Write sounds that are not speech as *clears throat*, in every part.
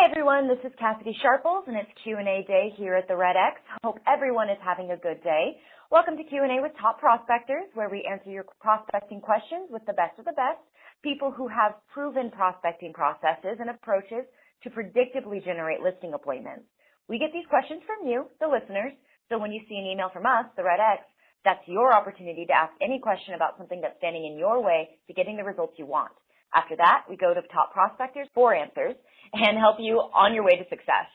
Hi everyone, this is Cassidy Sharples and it's Q&A day here at the Red X. Hope everyone is having a good day. Welcome to Q&A with Top Prospectors where we answer your prospecting questions with the best of the best, people who have proven prospecting processes and approaches to predictably generate listing appointments. We get these questions from you, the listeners, so when you see an email from us, the Red X, that's your opportunity to ask any question about something that's standing in your way to getting the results you want. After that, we go to top prospectors for answers and help you on your way to success.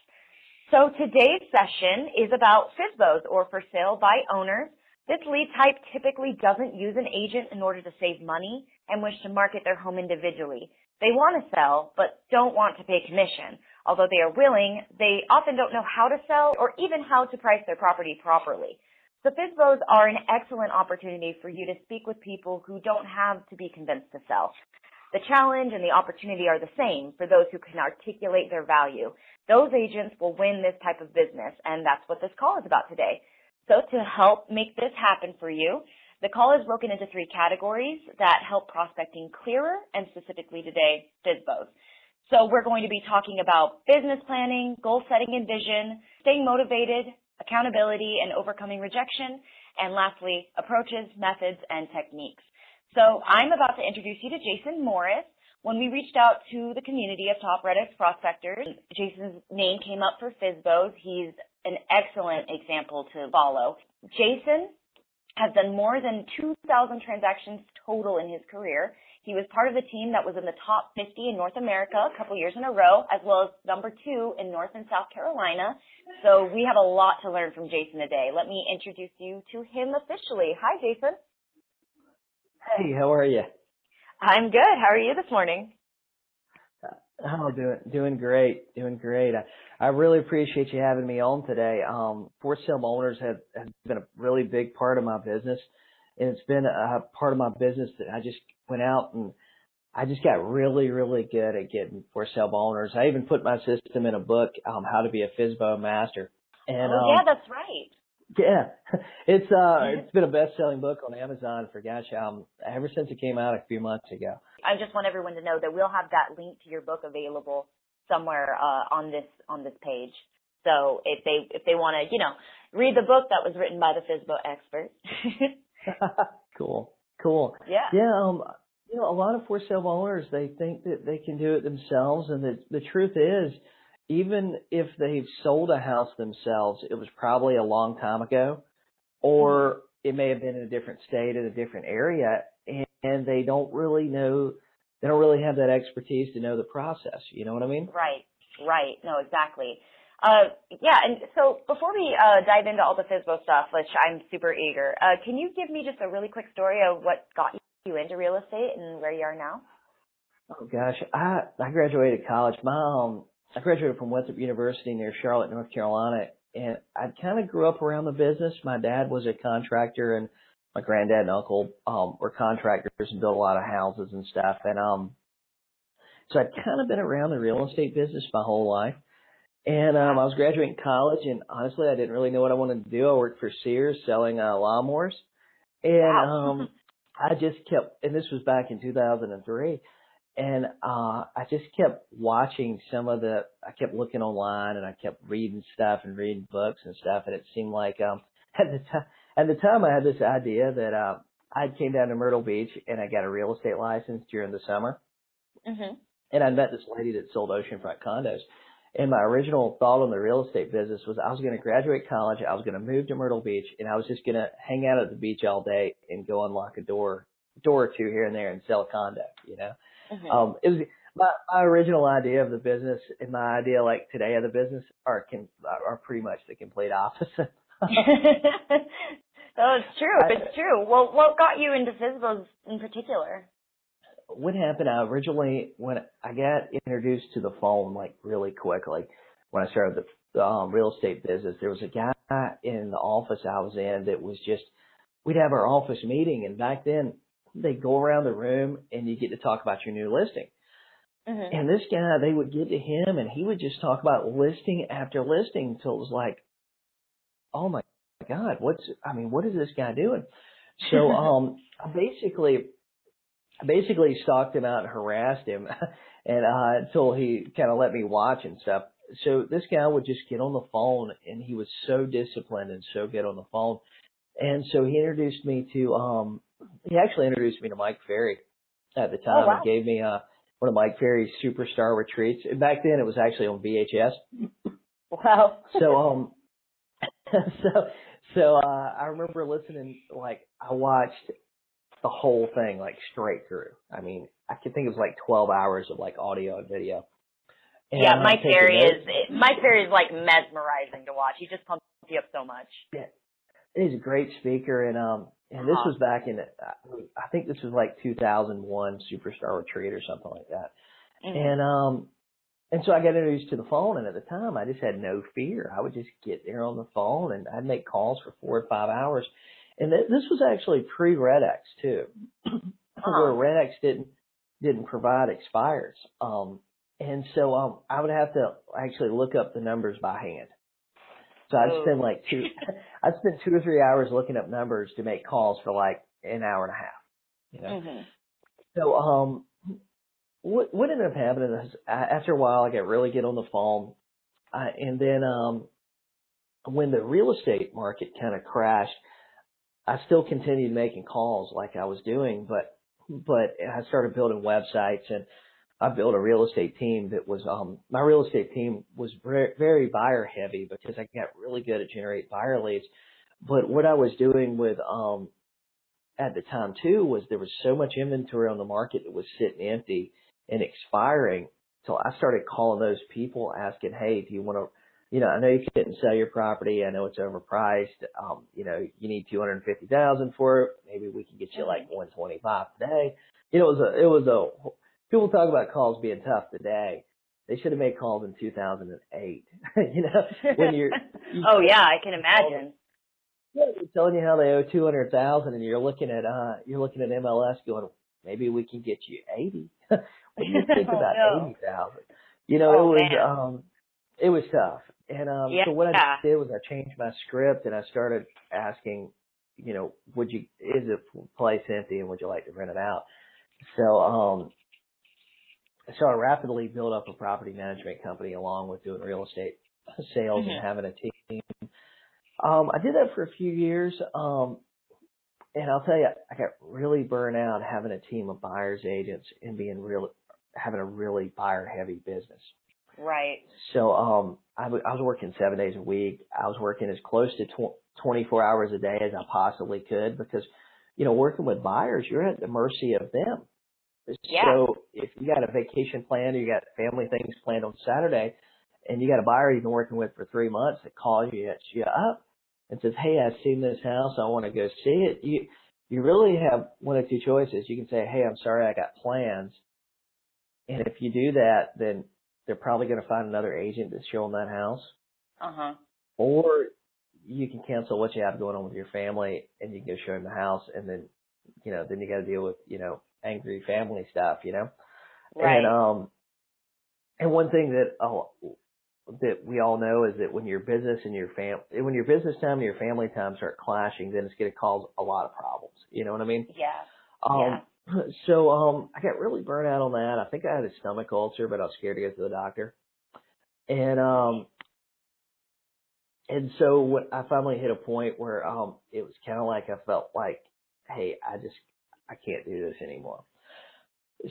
So today's session is about FSBOs or for sale by owners. This lead type typically doesn't use an agent in order to save money and wish to market their home individually. They want to sell, but don't want to pay commission. Although they are willing, they often don't know how to sell or even how to price their property properly. So FSBOs are an excellent opportunity for you to speak with people who don't have to be convinced to sell. The challenge and the opportunity are the same for those who can articulate their value. Those agents will win this type of business, and that's what this call is about today. So to help make this happen for you, the call is broken into three categories that help prospecting clearer and specifically today, FSBOs. So we're going to be talking about business planning, goal setting and vision, staying motivated, accountability and overcoming rejection, and lastly, approaches, methods, and techniques. So I'm about to introduce you to Jason Morris. When we reached out to the community of top Red X prospectors, Jason's name came up for FSBOs. He's an excellent example to follow. Jason has done more than 2,000 transactions total in his career. He was part of the team that was in the top 50 in North America a couple years in a row, as well as number two in North and South Carolina. So we have a lot to learn from Jason today. Let me introduce you to him officially. Hi, Jason. Hey, how are you? I'm good. How are you this morning? Oh, doing doing great, doing great. I, I really appreciate you having me on today. Um, for sale owners have, have been a really big part of my business, and it's been a part of my business that I just went out and I just got really, really good at getting for sale owners. I even put my system in a book, um, how to be a FSBO master. And oh, yeah, um, that's right. Yeah, *laughs* it's uh, it's been a best-selling book on Amazon for gosh, um, ever since it came out a few months ago. I just want everyone to know that we'll have that link to your book available somewhere uh, on this on this page. So if they if they want to, you know, read the book that was written by the FSBO expert. *laughs* *laughs* cool, cool. Yeah, yeah. Um, you know, a lot of for sale owners they think that they can do it themselves, and the the truth is even if they've sold a house themselves, it was probably a long time ago, or it may have been in a different state in a different area, and, and they don't really know, they don't really have that expertise to know the process. You know what I mean? Right, right. No, exactly. Uh, yeah, and so before we uh, dive into all the FSBO stuff, which I'm super eager, uh, can you give me just a really quick story of what got you into real estate and where you are now? Oh gosh, I I graduated college. My um, I graduated from Winthrop University near Charlotte, North Carolina, and I kind of grew up around the business. My dad was a contractor, and my granddad and uncle um, were contractors and built a lot of houses and stuff. And um, so I'd kind of been around the real estate business my whole life. And um, I was graduating college, and honestly, I didn't really know what I wanted to do. I worked for Sears selling uh, lawnmowers, and wow. um, I just kept. And this was back in 2003 and uh I just kept watching some of the I kept looking online and I kept reading stuff and reading books and stuff and it seemed like um *laughs* at the time at the time I had this idea that uh I came down to Myrtle Beach and I got a real estate license during the summer. Mhm. And I met this lady that sold oceanfront condos. And my original thought on the real estate business was I was going to graduate college, I was going to move to Myrtle Beach, and I was just going to hang out at the beach all day and go unlock a door, door or two here and there and sell a condo, you know. Mm-hmm. Um, it was my, my original idea of the business and my idea like today of the business are can, are pretty much the complete opposite. *laughs* *laughs* oh, it's true. It's true. Well, what got you into FSBOs in particular? What happened? I originally when I got introduced to the phone like really quickly when I started the, the um, real estate business, there was a guy in the office I was in that was just we'd have our office meeting, and back then they go around the room and you get to talk about your new listing. Mm-hmm. And this guy, they would get to him and he would just talk about listing after listing until it was like, oh my God, what's, I mean, what is this guy doing? So, *laughs* um, basically, basically stalked him out and harassed him. *laughs* and uh, until he kind of let me watch and stuff. So this guy would just get on the phone, and he was so disciplined and so good on the phone. And so he introduced me to, um, he actually introduced me to Mike Ferry at the time Oh, wow. and gave me uh, one of Mike Ferry's superstar retreats. And back then it was actually on VHS. Wow. *laughs* So, um, *laughs* so, so, uh, I remember listening, like, I watched the whole thing, like, straight through. I mean, I could think it was like 12 hours of like audio and video. And yeah, Mike notes. is Mike Ferry is like mesmerizing to watch. He just pumps you up so much. He's a great speaker, and um, and this Uh-huh. was back in, uh, I think this was like 2001 Superstar Retreat or something like that. Mhm. And um, and so I got introduced to the phone, and at the time I just had no fear. I would just get there on the phone, and I'd make calls for four or five hours. And th- this was actually pre RedX too, *clears throat* where RedX didn't didn't provide expires. Um, and so um, I would have to actually look up the numbers by hand. So I'd Oh. spend like two, *laughs* I'd spend two or three hours looking up numbers to make calls for like an hour and a half. You know. Mhm. So, um, what what ended up happening is after a while, I got really good on the phone, uh, and then um, when the real estate market kind of crashed, I still continued making calls like I was doing, but but I started building websites and I built a real estate team that was um my real estate team was very, buyer heavy because I got really good at generating buyer leads. But what I was doing with um at the time too was there was so much inventory on the market that was sitting empty and expiring. So I started calling those people asking, Hey, do you want to, you know, I know you couldn't sell your property. I know it's overpriced. Um, you know, you need 250,000 for it. Maybe we can get you like 125 today. You know, it was a, it was a, people talk about calls being tough today. They should have made calls in 2008. *laughs* you know, when you're, you *laughs* oh yeah, I can *laughs* imagine. yeah, they're telling you how they owe two hundred thousand, and you're looking at uh, you're looking at MLS going, maybe we can get you eighty. what do you think Oh, about no. eighty thousand? You know, Oh, it was man. um, it was tough, and um, Yeah. so what I did was I changed my script and I started asking, you know, would you is the place empty and would you like to rent it out? So um, so I rapidly built up a property management company along with doing real estate *laughs* sales Mhm. and having a team. Um, I did that for a few years. Um, and I'll tell you, I got really burnt out having a team of buyers agents and being real, having a really buyer heavy business. Right. So, um, I, w- I was working seven days a week. I was working as close to tw- 24 hours a day as I possibly could because, you know, working with buyers, you're at the mercy of them. Yeah. So if you got a vacation planned or you got family things planned on Saturday and you got a buyer you've been working with for three months that calls you, hits you up and says, Hey, I've seen this house. I want to go see it. You, you really have one of two choices. You can say, Hey, I'm sorry. I got plans. And if you do that, then they're probably going to find another agent that's showing that house Uh huh. or you can cancel what you have going on with your family and you can go show them the house and then, you know, then you got to deal with, you know, angry family stuff, you know? Right. And um, and one thing that oh, that we all know is that when your business and your fam when your business time and your family time start clashing, then it's going to cause a lot of problems. You know what I mean? yeah. Um, *clears throat* so um, I got really burnt out on that. I think I had a stomach ulcer, but I was scared to go to the doctor. And um, and so when I finally hit a point where um, it was kind of like I felt like, hey, I just I can't do this anymore.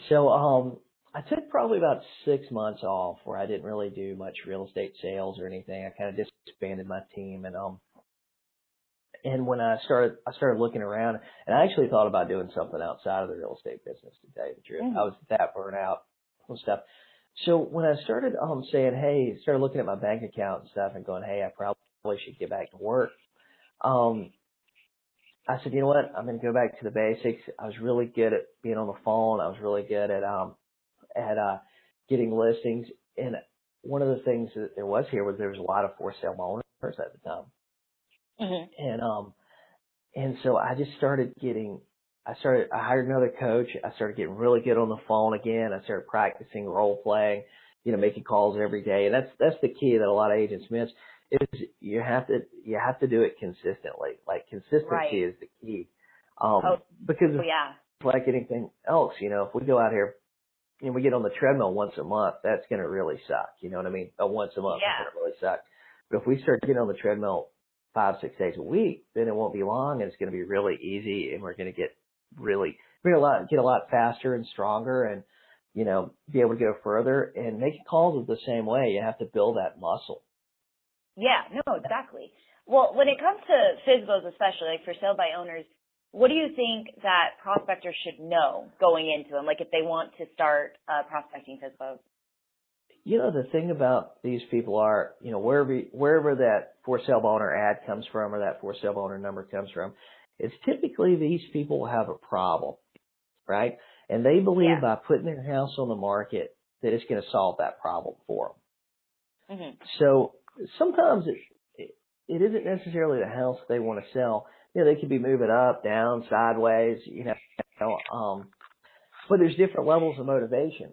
So um, I took probably about six months off where I didn't really do much real estate sales or anything. I kind of just expanded my team and um and when I started I started looking around and I actually thought about doing something outside of the real estate business to tell you the truth. Mhm. I was that burnt out and stuff. So when I started um saying, Hey, started looking at my bank account and stuff and going, Hey, I probably should get back to work. Um I said, you know what, I'm gonna go back to the basics. I was really good at being on the phone. I was really good at um at uh getting listings and one of the things that there was here was there was a lot of for sale owners at the time. Mhm. And um and so I just started getting I started I hired another coach. I started getting really good on the phone again. I started practicing role playing, you know, making calls every day. And that's that's the key that a lot of agents miss is you have to you have to do it consistently. Like consistency Right. is the key. Um Oh, because yeah. like anything else, you know, if we go out here you know, we get on the treadmill once a month, that's going to really suck. You know what I mean? Uh, once a month, Yeah. it's going to really suck. But if we start getting on the treadmill five, six days a week, then it won't be long and it's going to be really easy and we're going to get really, we're going to lot, get a lot faster and stronger and, you know, be able to go further and making calls is the same way. You have to build that muscle. Yeah, no, exactly. Well, when it comes to FSBOs, especially like for sale by owners, what do you think that prospectors should know going into them? Like if they want to start uh, prospecting FSBOs? You know, the thing about these people are, you know, wherever, wherever that for sale owner ad comes from or that for sale owner number comes from, it's typically these people have a problem, right? And they believe Yeah. by putting their house on the market that it's going to solve that problem for them. hmm So sometimes it, it isn't necessarily the house they want to sell. You know, they could be moving up, down, sideways, you know, um, but there's different levels of motivation.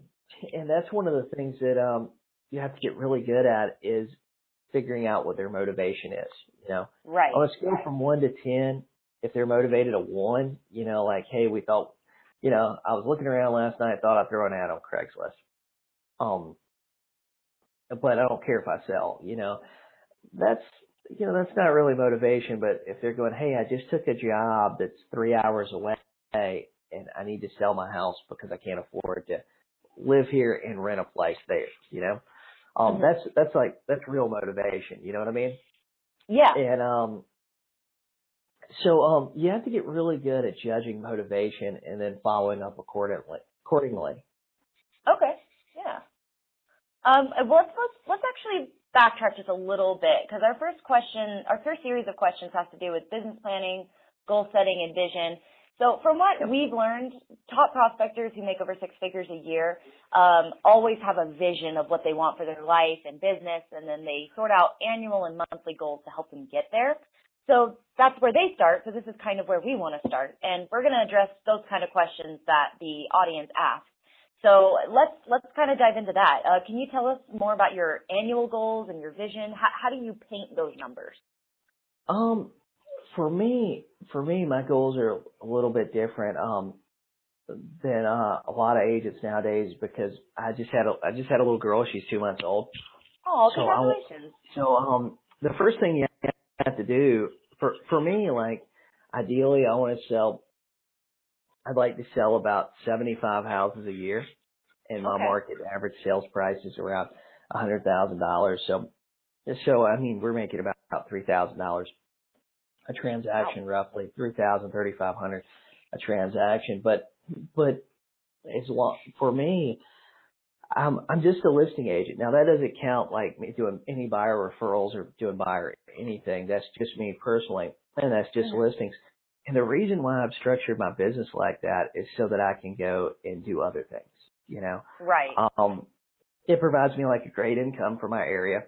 And that's one of the things that, um, you have to get really good at is figuring out what their motivation is, you know. Right. On a scale from one to ten, if they're motivated a one, you know, like, hey, we thought, you know, I was looking around last night, thought I'd throw an ad on Craigslist. Um, but I don't care if I sell, you know. That's, you know, that's not really motivation, but if they're going, hey, I just took a job that's three hours away and I need to sell my house because I can't afford to live here and rent a place there, you know. Um, Mhm. that's, that's like, that's real motivation, you know what I mean? yeah. And um so um you have to get really good at judging motivation and then following up accordingly accordingly. Okay. Um, well, let's, let's, let's actually backtrack just a little bit because our first question, our first series of questions has to do with business planning, goal setting, and vision. So from what we've learned, top prospectors who make over six figures a year um, always have a vision of what they want for their life and business, and then they sort out annual and monthly goals to help them get there. So that's where they start. So this is kind of where we want to start, and we're going to address those kind of questions that the audience asks. So let's let's kind of dive into that. Uh, can you tell us more about your annual goals and your vision? How, how do you paint those numbers? Um for me for me my goals are a little bit different um than uh a lot of agents nowadays because I just had a I just had a little girl, she's two months old. Oh, So congratulations! So um the first thing you have to do for for me like ideally I want to sell I'd like to sell about 75 houses a year and my Okay. market average sales price is around $100,000 so so I mean we're making about, about $3,000 a transaction roughly 3,000 3,500 a transaction but but as long for me I'm I'm just a listing agent. Now that doesn't count like me doing any buyer referrals or doing buyer anything. That's just me personally, and that's just Mhm. listings. And the reason why I've structured my business like that is so that I can go and do other things. You know, Right. um, it provides me like a great income for my area,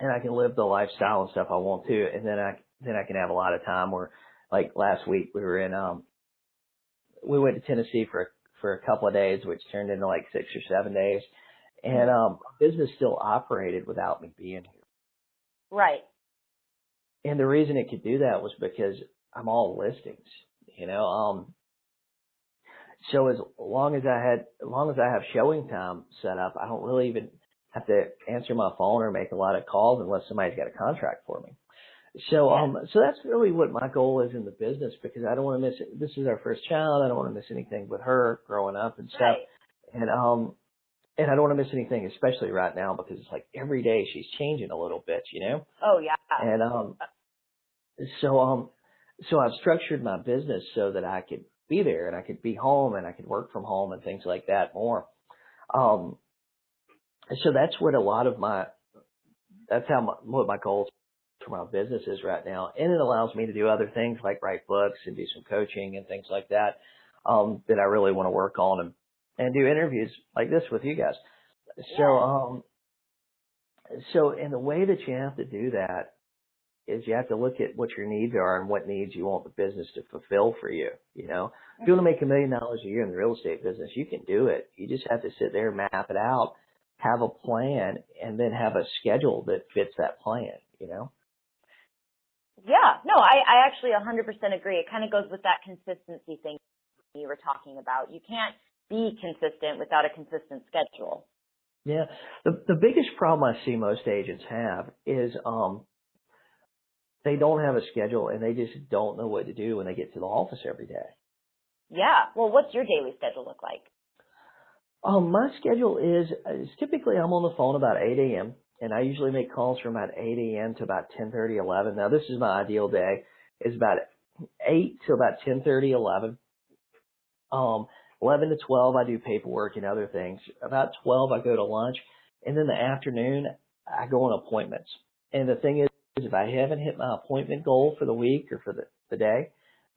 and I can live the lifestyle and stuff I want to. And then I then I can have a lot of time where, like last week, we were in um, we went to Tennessee for for a couple of days, which turned into like six or seven days. And um business still operated without me being here. Right. And the reason it could do that was because I'm all listings, you know. Um so as long as I had as long as I have showing time set up, I don't really even have to answer my phone or make a lot of calls unless somebody's got a contract for me. So um so that's really what my goal is in the business because I don't want to miss it. This is our first child. I don't want to miss anything with her growing up and stuff. Right. And um and I don't want to miss anything, especially right now because it's like every day she's changing a little bit, you know? Oh yeah. And um so um so I've structured my business so that I could be there and I could be home and I could work from home and things like that more. Um so that's what a lot of my that's how my, what my goals for my business is right now. And it allows me to do other things like write books and do some coaching and things like that um that I really want to work on and and do interviews like this with you guys. So um so and the way that you have to do that is you have to look at what your needs are and what needs you want the business to fulfill for you. You know, if you want to make a million dollars a year in the real estate business, you can do it. You just have to sit there, map it out, have a plan, and then have a schedule that fits that plan. You know. Yeah, no, I, I actually 100% agree. It kind of goes with that consistency thing you were talking about. You can't be consistent without a consistent schedule. Yeah. The the biggest problem I see most agents have is um they don't have a schedule and they just don't know what to do when they get to the office every day. Yeah. Well, what's your daily schedule look like? Um, my schedule is, is typically I'm on the phone about 8 a.m. and I usually make calls from about 8 a.m. to about 10:30, 11. Now this is my ideal day. Is about 8 to about 10:30, 11. Um, 11 to 12 I do paperwork and other things. About 12 I go to lunch, and then the afternoon I go on appointments. And the thing is, if I haven't hit my appointment goal for the week or for the, the day,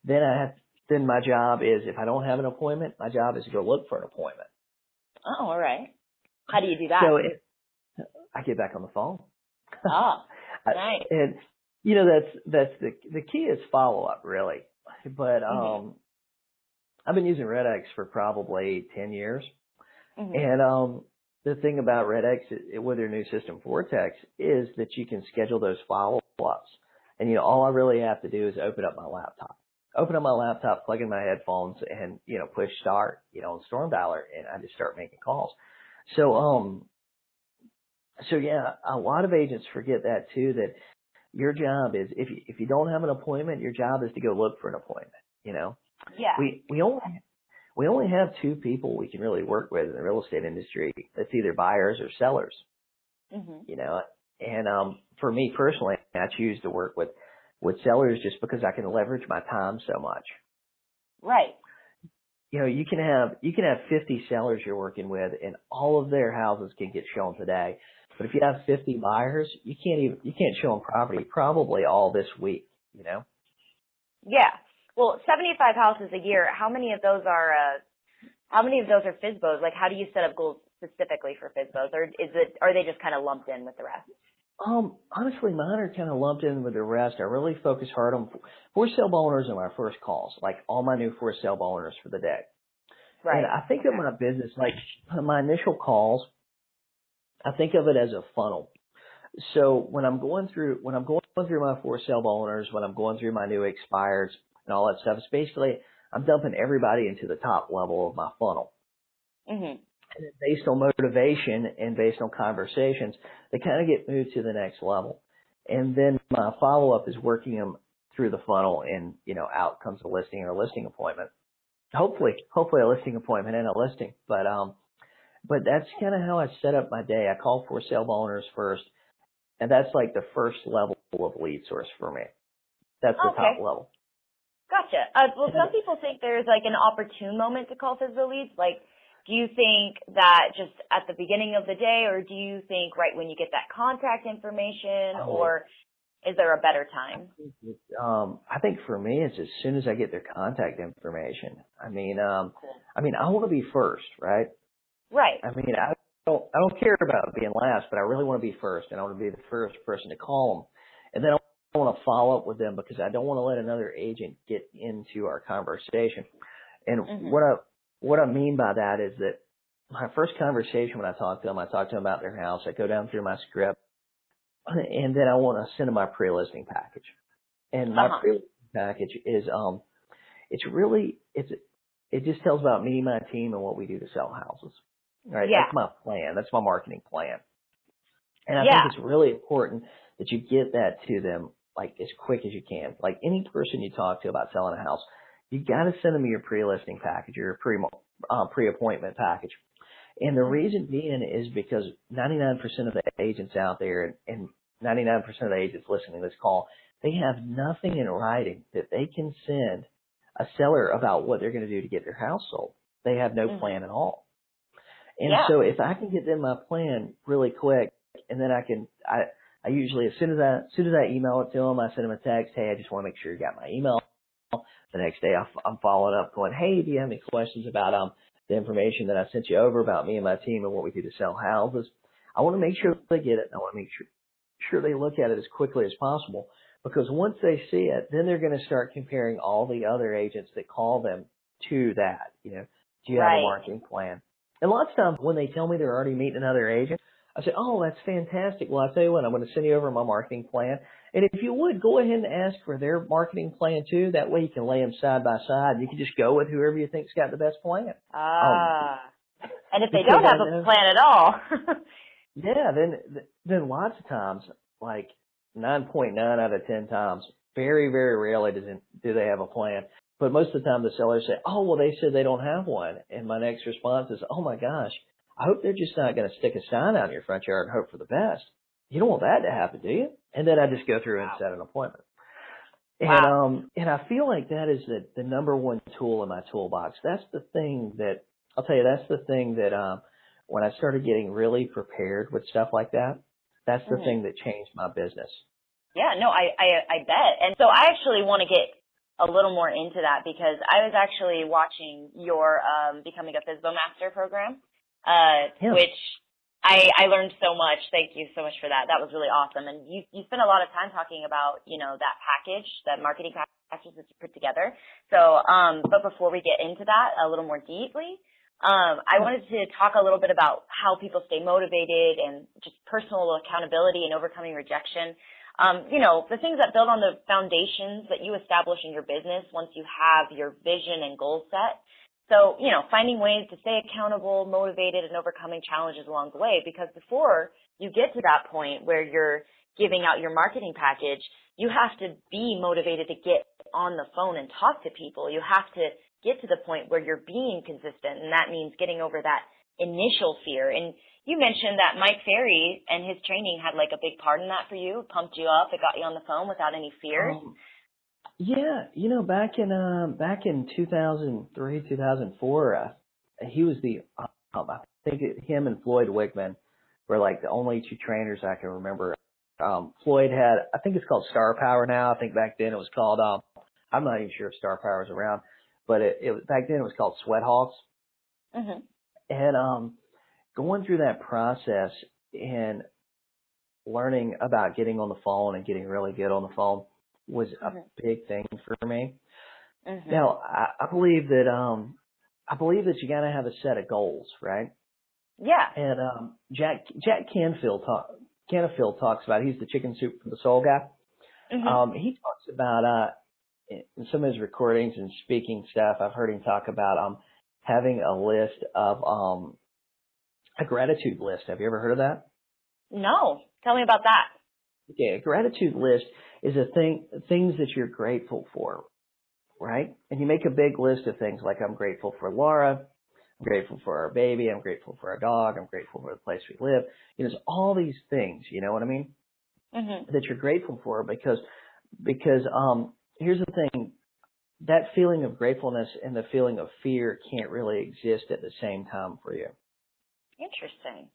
then I have then my job is if I don't have an appointment, my job is to go look for an appointment. Oh, all right. How do you do that? So it, I get back on the phone. *laughs* Oh, nice. and you know that's that's the the key is follow up really. But Mm-hmm. um I've been using RedX for probably 10 years. Mhm. And um the thing about RedX i- with their new system Vortex is that you can schedule those follow ups. And you know all I really have to do is open up my laptop. Open up my laptop, plug in my headphones and you know push start, you know, on Storm Dialer and I just start making calls. So um so yeah, a lot of agents forget that too that your job is if you if you don't have an appointment, your job is to go look for an appointment, you know. yeah. We we only we only have two people we can really work with in the real estate industry. That's either buyers or sellers, mhm. you know. And um for me personally, I choose to work with with sellers just because I can leverage my time so much. Right. You know, you can have you can have 50 sellers you're working with and all of their houses can get shown today. But if you have 50 buyers, you can't even you can't show them property probably all this week, you know. Yeah. Well, 75 houses a year. How many of those are uh how many of those are FSBOs? Like how do you set up goals specifically for FSBOs or is it are they just kind of lumped in with the rest? Um, honestly, mine are kind of lumped in with the rest. I really focus hard on for sale owners in my first calls, like all my new for sale owners for the day. Right. And I think of my business like my initial calls. I think of it as a funnel. So when I'm going through when I'm going through my for sale owners, when I'm going through my new expires and all that stuff, it's basically I'm dumping everybody into the top level of my funnel. mhm. And then based on motivation and based on conversations, they kind of get moved to the next level. And then my follow up is working them through the funnel and, you know, out comes a listing or a listing appointment. Hopefully, hopefully a listing appointment and a listing. But, um, but that's kind of how I set up my day. I call for sale owners first and that's like the first level of lead source for me. That's the Okay. top level. Gotcha. Uh, well, some people think there's like an opportune moment to call FSBO leads. Like, do you think that just at the beginning of the day, or do you think right when you get that contact information, Oh. or is there a better time? Um, I think for me, it's as soon as I get their contact information. I mean, um, I mean, I want to be first, right? Right. I mean, I don't, I don't care about being last, but I really want to be first, and I want to be the first person to call them, I want to follow up with them because I don't want to let another agent get into our conversation. And Mhm. what I what I mean by that is that my first conversation when I talk to them, I talk to them about their house. I go down through my script, and then I want to send them my pre-listing package. And my Uh-huh. pre-listing package is um, it's really it's it just tells about me, my team, and what we do to sell houses. Right? Yeah. That's my plan. That's my marketing plan. And I Yeah. think it's really important that you get that to them like as quick as you can. Like any person you talk to about selling a house, you got to send them your pre-listing package or your pre uh, pre-appointment package. And the reason being is because 99% of the agents out there and 99% of the agents listening to this call, they have nothing in writing that they can send a seller about what they're going to do to get their house sold. They have no Mhm. plan at all. And Yeah. so if I can get them my plan really quick and then I can, I, I usually, as soon as I, as soon as I email it to them, I send them a text, hey, I just want to make sure you got my email. The next day I, I'm following up going, hey, do you have any questions about, um, the information that I sent you over about me and my team and what we do to sell houses? I want to make sure they get it. I want to make sure, sure they look at it as quickly as possible because once they see it, then they're going to start comparing all the other agents that call them to that. You know, do you have a marketing plan? And lots of times when they tell me they're already meeting another agent, I said, oh, that's fantastic. Well, I'll tell you what, I'm going to send you over my marketing plan. And if you would, go ahead and ask for their marketing plan too. That way you can lay them side by side. You can just go with whoever you think's got the best plan. Ah. Um, and if they don't have a plan at all. *laughs* yeah, then, then lots of times, like 9.9 out of 10 times, very, very rarely does it, do they have a plan. But most of the time the sellers say, oh, well, they said they don't have one. And my next response is, oh my gosh, I hope they're just not going to stick a sign out in your front yard and hope for the best. You don't want that to happen, do you? And then I just go through and set an appointment. And wow. um and I feel like that is the the number one tool in my toolbox. That's the thing that I'll tell you. That's the thing that um when I started getting really prepared with stuff like that, that's the mm-hmm. thing that changed my business. Yeah, no, I, I I bet. And so I actually want to get a little more into that because I was actually watching your um becoming a FSBO master program uh, yeah. which I, I learned so much. Thank you so much for that. That was really awesome. And you, you spent a lot of time talking about, you know, that package, that marketing package that you put together. So, um, but before we get into that a little more deeply, um, I wanted to talk a little bit about how people stay motivated and just personal accountability and overcoming rejection. Um, you know, the things that build on the foundations that you establish in your business once you have your vision and goal set. So, you know, finding ways to stay accountable, motivated, and overcoming challenges along the way. Because before you get to that point where you're giving out your marketing package, you have to be motivated to get on the phone and talk to people. You have to get to the point where you're being consistent, and that means getting over that initial fear. And you mentioned that Mike Ferry and his training had like a big part in that for you, pumped you up, it got you on the phone without any fears. Um, yeah, you know, back in um back in 2003, 2004, uh, he was the um, I think it, him and Floyd Wickman were like the only two trainers I can remember. Um Floyd had I think it's called Star Power now. I think back then it was called um I'm not even sure if Star Power is around, but it, it back then it was called Sweathogs. Mm-hmm. And um going through that process and learning about getting on the phone and getting really good on the phone was mm-hmm. a big thing for me. Mm-hmm. Now, I, I believe that um I believe that you got to have a set of goals, right? Yeah. And um Jack Jack Canfield talk Canfield talks about he's the chicken soup for the soul guy. Mm-hmm. Um he talks about uh in some of his recordings and speaking stuff, I've heard him talk about um having a list of um a gratitude list. Have you ever heard of that? No. Tell me about that. Okay, a gratitude list is a thing, things that you're grateful for, right? And you make a big list of things like I'm grateful for Laura, I'm grateful for our baby, I'm grateful for our dog, I'm grateful for the place we live. You know, there's all these things, you know what I mean? Mm-hmm. That you're grateful for because, because, um, here's the thing, that feeling of gratefulness and the feeling of fear can't really exist at the same time for you. Interesting.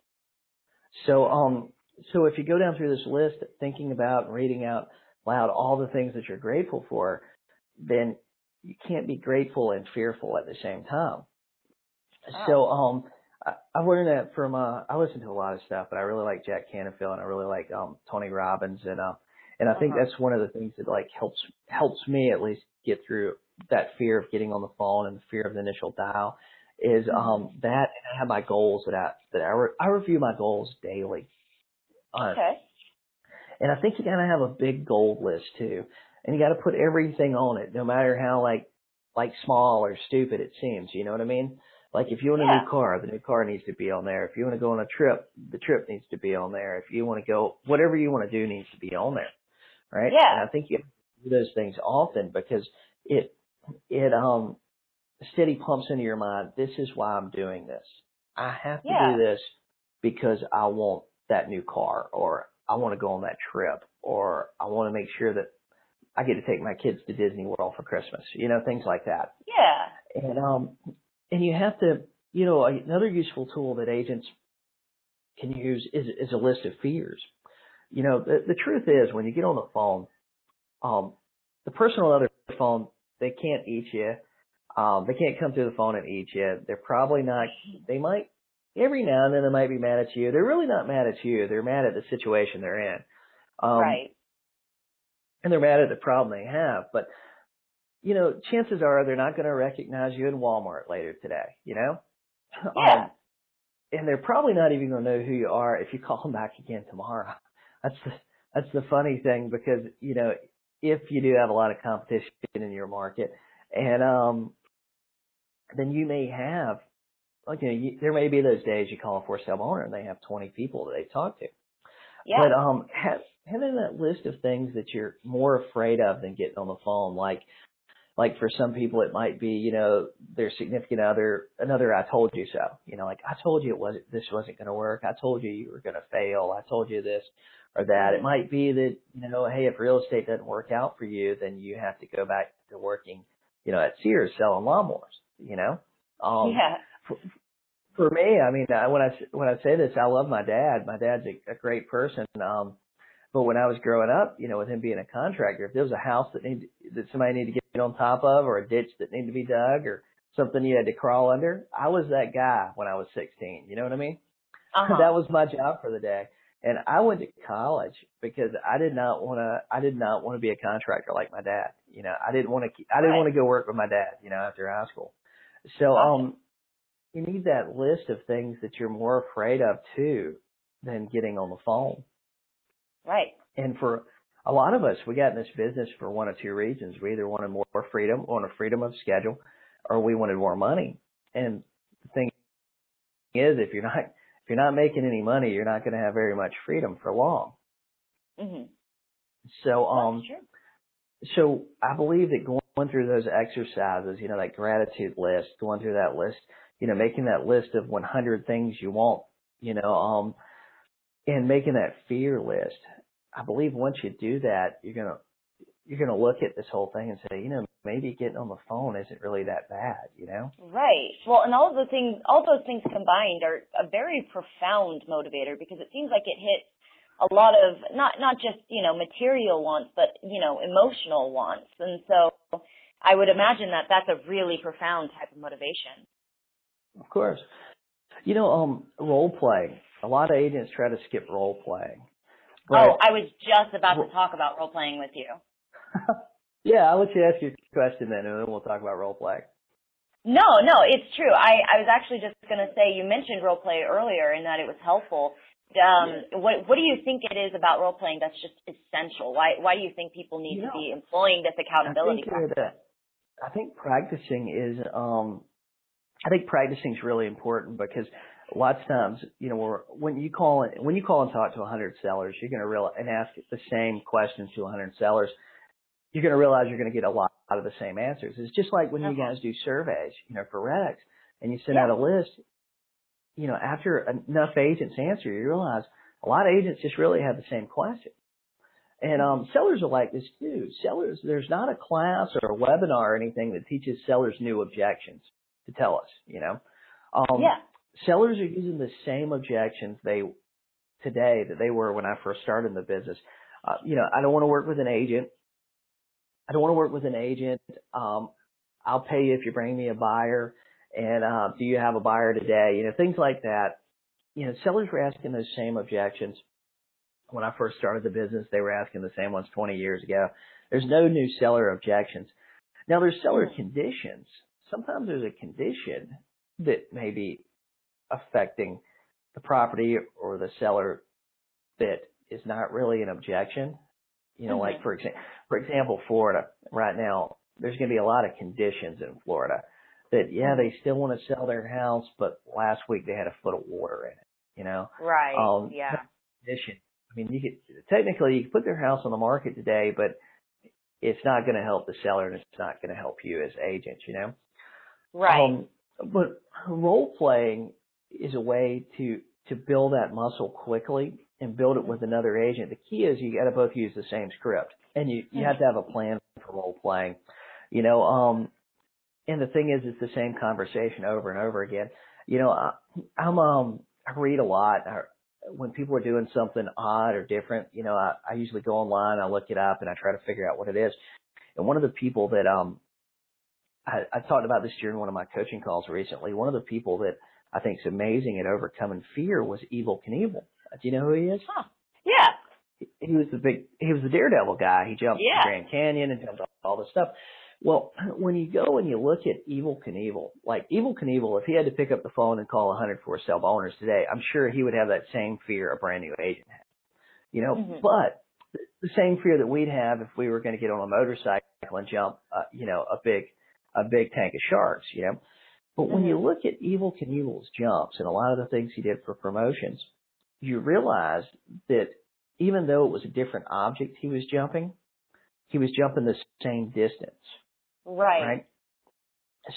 So, um, so if you go down through this list, thinking about reading out loud all the things that you're grateful for, then you can't be grateful and fearful at the same time. Oh. So, um, I, I learned that from, uh, I listen to a lot of stuff, but I really like Jack Canfield and I really like, um, Tony Robbins and, uh, and I uh-huh. think that's one of the things that like helps, helps me at least get through that fear of getting on the phone and the fear of the initial dial is, mm-hmm. um, that and I have my goals that I, that I, re- I review my goals daily. Uh, okay. And I think you gotta have a big goal list too. And you gotta put everything on it, no matter how like, like small or stupid it seems, you know what I mean? Like if you want a yeah. new car, the new car needs to be on there. If you want to go on a trip, the trip needs to be on there. If you want to go, whatever you want to do needs to be on there. Right? Yeah. And I think you do those things often because it, it, um, steady pumps into your mind, this is why I'm doing this. I have to yeah. do this because I want that new car or I want to go on that trip or I want to make sure that I get to take my kids to Disney World for Christmas, you know, things like that. Yeah. And, um, and you have to, you know, another useful tool that agents can use is, is a list of fears. You know, the, the truth is when you get on the phone, um, the person on the other phone, they can't eat you. Um, they can't come through the phone and eat you. They're probably not, they might every now and then they might be mad at you. They're really not mad at you. They're mad at the situation they're in. Um, right. And they're mad at the problem they have. But, you know, chances are they're not going to recognize you in Walmart later today, you know? *laughs* Yeah. Um, and they're probably not even going to know who you are if you *laughs* call them back again tomorrow. That's the that's the funny thing because you know if you do have a lot of competition in your market, and um, then you may have like you know you, there may be those days you call a for sale owner and they have 20 people that they talk to. Yeah. But um, have, having that list of things that you're more afraid of than getting on the phone, like like for some people it might be you know their significant other another I told you so. You know like I told you it wasn't this wasn't going to work. I told you you were going to fail. I told you this or that. It might be that you know hey if real estate doesn't work out for you then you have to go back to working you know at Sears selling lawnmowers you know um yeah for, for me I mean I, when I when I say this I love my dad my dad's a, a great person um but when I was growing up, you know, with him being a contractor, if there was a house that need that somebody needed to get on top of, or a ditch that needed to be dug, or something you had to crawl under, I was that guy when I was 16. You know what I mean? *laughs* Uh-huh. that was my job for the day. And I went to college because I did not want to. I did not want to be a contractor like my dad. You know, I didn't want to. I didn't right. want to go work with my dad. You know, after high school. So, um, you need that list of things that you're more afraid of too than getting on the phone. Right. And for a lot of us, we got in this business for one of two reasons. We either wanted more freedom, wanted freedom of schedule, or we wanted more money. And the thing is, if you're not if you're not making any money, you're not going to have very much freedom for long. Mm-hmm. So, um, so I believe that going through those exercises, you know, that gratitude list, going through that list, you know, making that list of 100 things you want, you know, um, and making that fear list. I believe once you do that, you're gonna you're gonna look at this whole thing and say, you know, maybe getting on the phone isn't really that bad, you know? Right. Well, and all the things, all those things combined are a very profound motivator because it seems like it hits a lot of not not just you know material wants, but you know emotional wants, and so I would imagine that that's a really profound type of motivation. Of course. You know, um, role play. A lot of agents try to skip role playing. oh, I was just about to talk about role playing with you. *laughs* yeah, I'll let you ask your question then, and then we'll talk about role play. No, no, it's true. I, I was actually just going to say you mentioned role play earlier and that it was helpful. Um. What What do you think it is about role playing that's just essential? Why Why do you think people need you to be employing this accountability? I think, that, I think practicing is. um I think practicing is really important because lots of times, you know, when you call in, when you call and talk to 100 sellers, you're going to realize and ask the same questions to 100 sellers, you're going to realize you're going to get a lot, of the same answers. It's just like when you Uh-huh. guys do surveys, you know, for Red-X, and you send Yeah. out a list. You know, after enough agents answer, you realize a lot of agents just really have the same question. And um, sellers are like this too. Sellers, there's not a class or a webinar or anything that teaches sellers new objections to tell us. You know, um, Yeah. sellers are using the same objections they today that they were when I first started in the business. Uh, you know, I don't want to work with an agent. I don't want to work with an agent. Um, I'll pay you if you bring me a buyer. And uh, do you have a buyer today? You know, things like that. You know, sellers were asking those same objections when I first started the business. They were asking the same ones 20 years ago. There's no new seller objections. Now there's seller conditions. Sometimes there's a condition that may be affecting the property or the seller that is not really an objection. You know, Mhm. like for example, for example, Florida right now, there's going to be a lot of conditions in Florida that yeah, they still want to sell their house, but last week they had a foot of water in it. You know, Right. um, yeah. condition. I mean, you could technically you could put their house on the market today, but it's not going to help the seller and it's not going to help you as agents. You know, Right. um, but role playing is a way to to build that muscle quickly and build it with another agent. The key is you got to both use the same script, and you you have to have a plan for role playing. You know, um, and the thing is, it's the same conversation over and over again. You know, I, I'm um I read a lot. I, when people are doing something odd or different, you know, I, I usually go online, I look it up, and I try to figure out what it is. And one of the people that um I, I talked about this during one of my coaching calls recently. One of the people that I think is amazing at overcoming fear was Evel Knievel. Do you know who he is? Huh. Yeah. He, he was the big, he was the daredevil guy. He jumped Yeah. the Grand Canyon and jumped all this stuff. Well, *clears throat* when you go and you look at Evel Knievel, like Evel Knievel, if he had to pick up the phone and call 100 for sale owners today, I'm sure he would have that same fear a brand new agent has. You know, mm-hmm. but the same fear that we'd have if we were going to get on a motorcycle and jump, uh, you know, a big, a big tank of sharks, you know. But when mm-hmm. you look at Evel Knievel's jumps and a lot of the things he did for promotions, you realize that even though it was a different object he was jumping, he was jumping the same distance. Right. Right.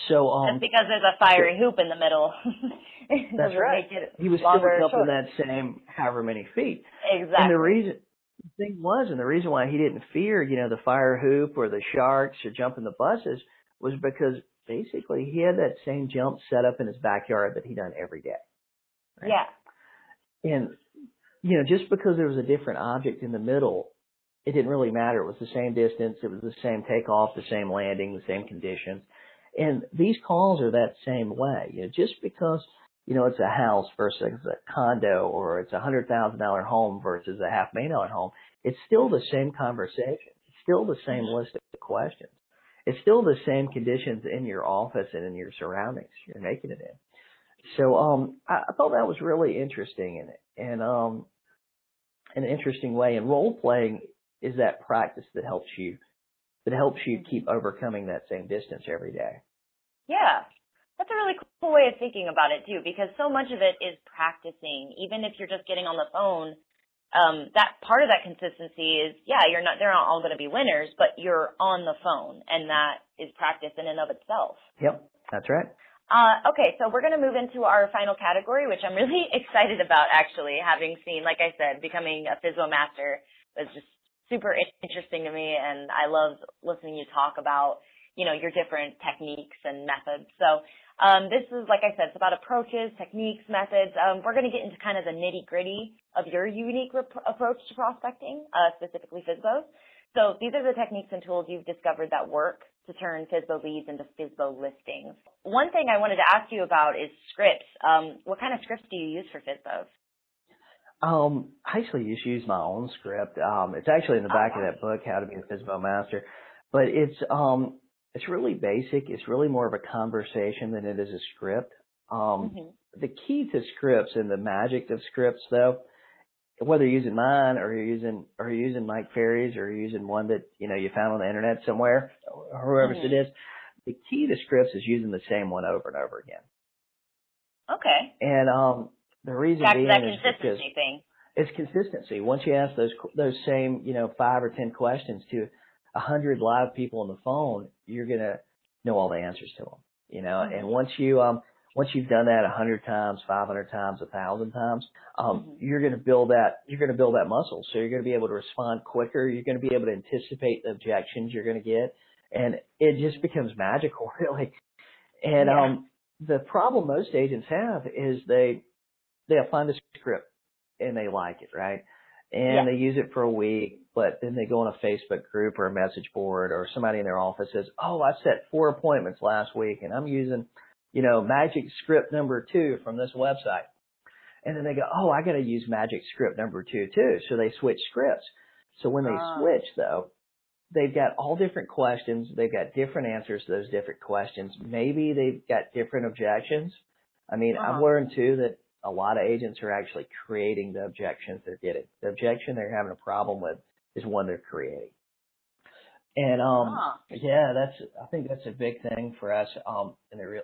So um, Just because there's a fiery hoop in the middle. *laughs* that's right. He was still jumping that same however many feet. Exactly. And the reason the thing was, and the reason why he didn't fear, you know, the fire hoop or the sharks or jumping the buses was because basically he had that same jump set up in his backyard that he done every day. Right? Yeah. And you know, just because there was a different object in the middle it didn't really matter. It was the same distance. It was the same takeoff, the same landing, the same conditions. And these calls are that same way. You know, just because, you know, it's a house versus a condo or it's a hundred thousand dollar home versus a half million dollar home, it's still the same conversation. It's still the same list of questions. It's still the same conditions in your office and in your surroundings you're making it in. So um I, I thought that was really interesting in it. And um an interesting way. And role playing is that practice that helps you that helps you keep overcoming that same distance every day. Yeah. That's a really cool way of thinking about it too, because so much of it is practicing. Even if you're just getting on the phone, um, that part of that consistency is, yeah, you're not, they're not all going to be winners, but you're on the phone and that is practice in and of itself. Yep. That's right. Uh, okay, so we're going to move into our final category, which I'm *laughs* really excited about actually, having seen, like I said, becoming a FSBO master was just super interesting to me and I love listening you talk about, you know, your different techniques and methods. So, um, this is, like I said, it's about approaches, techniques, methods. Um, we're going to get into kind of the nitty gritty of your unique rep- approach to prospecting, uh, specifically FSBOs. So these are the techniques and tools you've discovered that work to turn FSBO leads into FSBO listings. One thing I wanted to ask you about is scripts. Um, what kind of scripts do you use for FSBOs? Um, I actually just use my own script. Um, it's actually in the back of that book, How to Be a FSBO Master. But it's um, it's really basic. It's really more of a conversation than it is a script. Um, mm-hmm. the key to scripts and the magic of scripts, though, whether you're using mine or you're using or you're using Mike Ferry's or you're using one that you know you found on the internet somewhere, or whoever mm-hmm. it is, the key to scripts is using the same one over and over again. Okay. And um, the reason Back being that is consistency thing. It's consistency. Once you ask those those same you know five or ten questions to a hundred live people on the phone, you're gonna know all the answers to them. You know, mm-hmm. and once you um once you've done that a hundred times, five hundred times, a thousand times, um, mm-hmm. you're going to build that. You're going to build that muscle. So you're going to be able to respond quicker. You're going to be able to anticipate the objections you're going to get, and it just becomes magical, *laughs* really. And yeah. um, the problem most agents have is they they'll find a script and they like it, right? And yeah. they use it for a week, but then they go on a Facebook group or a message board or somebody in their office says, Oh, I set four appointments last week and I'm using, you know, magic script number two from this website. And then they go, Oh, I got to use magic script number two too. So they switch scripts. So when they uh. switch though, they've got all different questions. They've got different answers to those different questions. Maybe they've got different objections. I mean, uh-huh. I've learned too that a lot of agents are actually creating the objections they're getting. The objection they're having a problem with is one they're creating. And um huh. yeah, that's I think that's a big thing for us um in the real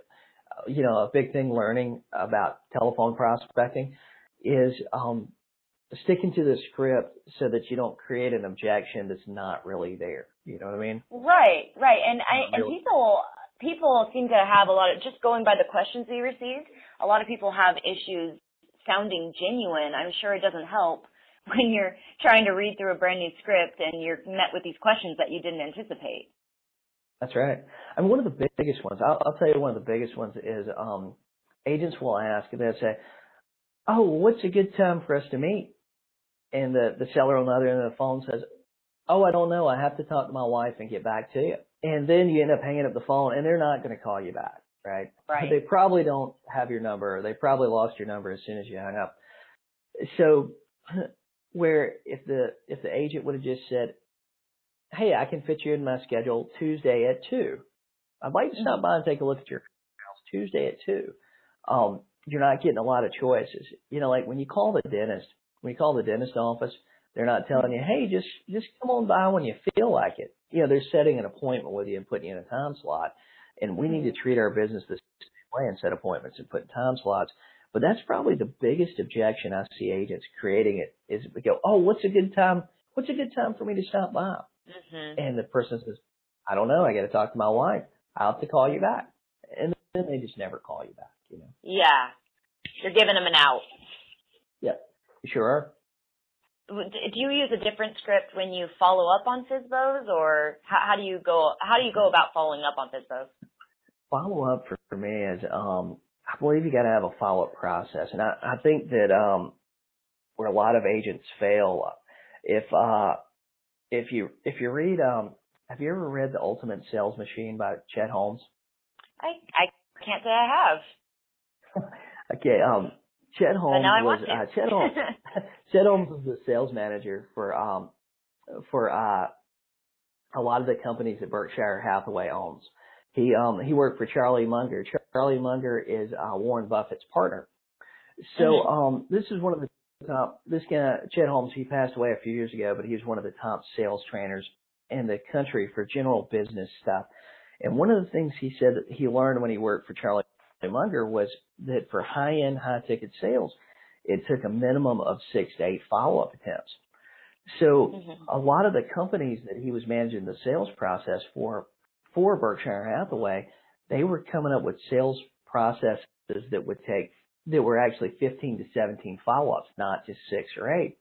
you know, a big thing learning about telephone prospecting is um sticking to the script so that you don't create an objection that's not really there. You know what I mean? Right, right. And I and people people seem to have a lot of just going by the questions we received. A lot of people have issues sounding genuine. I'm sure it doesn't help *laughs* when you're trying to read through a brand new script and you're met with these questions that you didn't anticipate. That's right. I mean, one of the biggest ones. I'll, I'll tell you one of the biggest ones is um, agents will ask they'll say, "Oh, what's a good time for us to meet?" And the the seller on the other end of the phone says, "Oh, I don't know. I have to talk to my wife and get back to you." and then you end up hanging up the phone and they're not going to call you back, right? Right. They probably don't have your number. They probably lost your number as soon as you hung up. So *clears throat* where if the if the agent would have just said, hey, I can fit you in my schedule Tuesday at two. I'd like to stop by and take a look at your house Tuesday at two. Um, you're not getting a lot of choices. You know, like when you call the dentist, when you call the dentist office, they're not telling you, hey, just just come on by when you feel like it. You know, they're setting an appointment with you and putting you in a time slot. And we need to treat our business the same way and set appointments and put time slots. But that's probably the biggest objection I see agents creating it is we go, oh, what's a good time? What's a good time for me to stop by? Mm-hmm. And the person says, I don't know. I got to talk to my wife. I'll have to call you back. And then they just never call you back, you know? Yeah. You're giving them an out. Yep. You sure are. Do you use a different script when you follow up on FSBOs or how, how do you go, how do you go about following up on FSBOs? Follow up for, for me is, um, I believe you got to have a follow up process. And I, I think that, um, where a lot of agents fail, if, uh, if you, if you read, um, have you ever read The Ultimate Sales Machine by Chet Holmes? I, I can't say I have. *laughs* okay. Um, Chet Holmes was uh, Chet Holmes. *laughs* *laughs* Chet Holmes was the sales manager for um for uh a lot of the companies that Berkshire Hathaway owns. He um he worked for Charlie Munger. Charlie Munger is uh, Warren Buffett's partner. So mm-hmm. um this is one of the top this guy Chet Holmes he passed away a few years ago, but he was one of the top sales trainers in the country for general business stuff. And one of the things he said that he learned when he worked for Charlie Munger was that for high end, high ticket sales, it took a minimum of six to eight follow up attempts. So mm-hmm. a lot of the companies that he was managing the sales process for, for Berkshire Hathaway, they were coming up with sales processes that would take, that were actually 15 to 17 follow ups, not just six or 8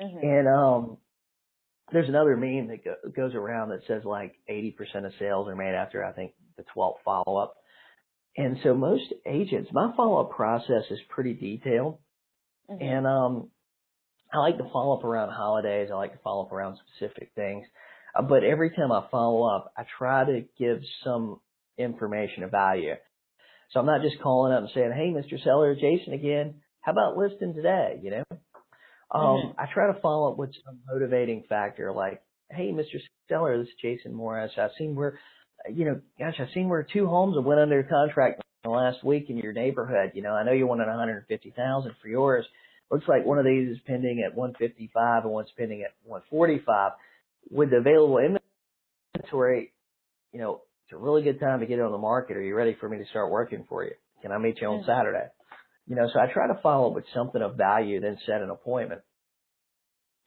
mm-hmm. And, um, there's another meme that go, goes around that says like 80% of sales are made after, I think, the 12th follow up. And so most agents, my follow up process is pretty detailed. Mm-hmm. And um, I like to follow up around holidays. I like to follow up around specific things. Uh, but every time I follow up, I try to give some information of value. So I'm not just calling up and saying, "Hey, Mr. Seller, Jason again. How about listing today?" You know. Um, mm-hmm. I try to follow up with some motivating factor, like, "Hey, Mr. Seller, this is Jason Morris. I've seen where you know, gosh, I've seen where two homes have went under contract in the last week in your neighborhood. You know, I know you wanted 150,000 for yours. Looks like one of these is pending at 155 and one's pending at 145. With the available inventory, you know, it's a really good time to get it on the market. Are you ready for me to start working for you? Can I meet you on Saturday? You know, so I try to follow up with something of value, then set an appointment.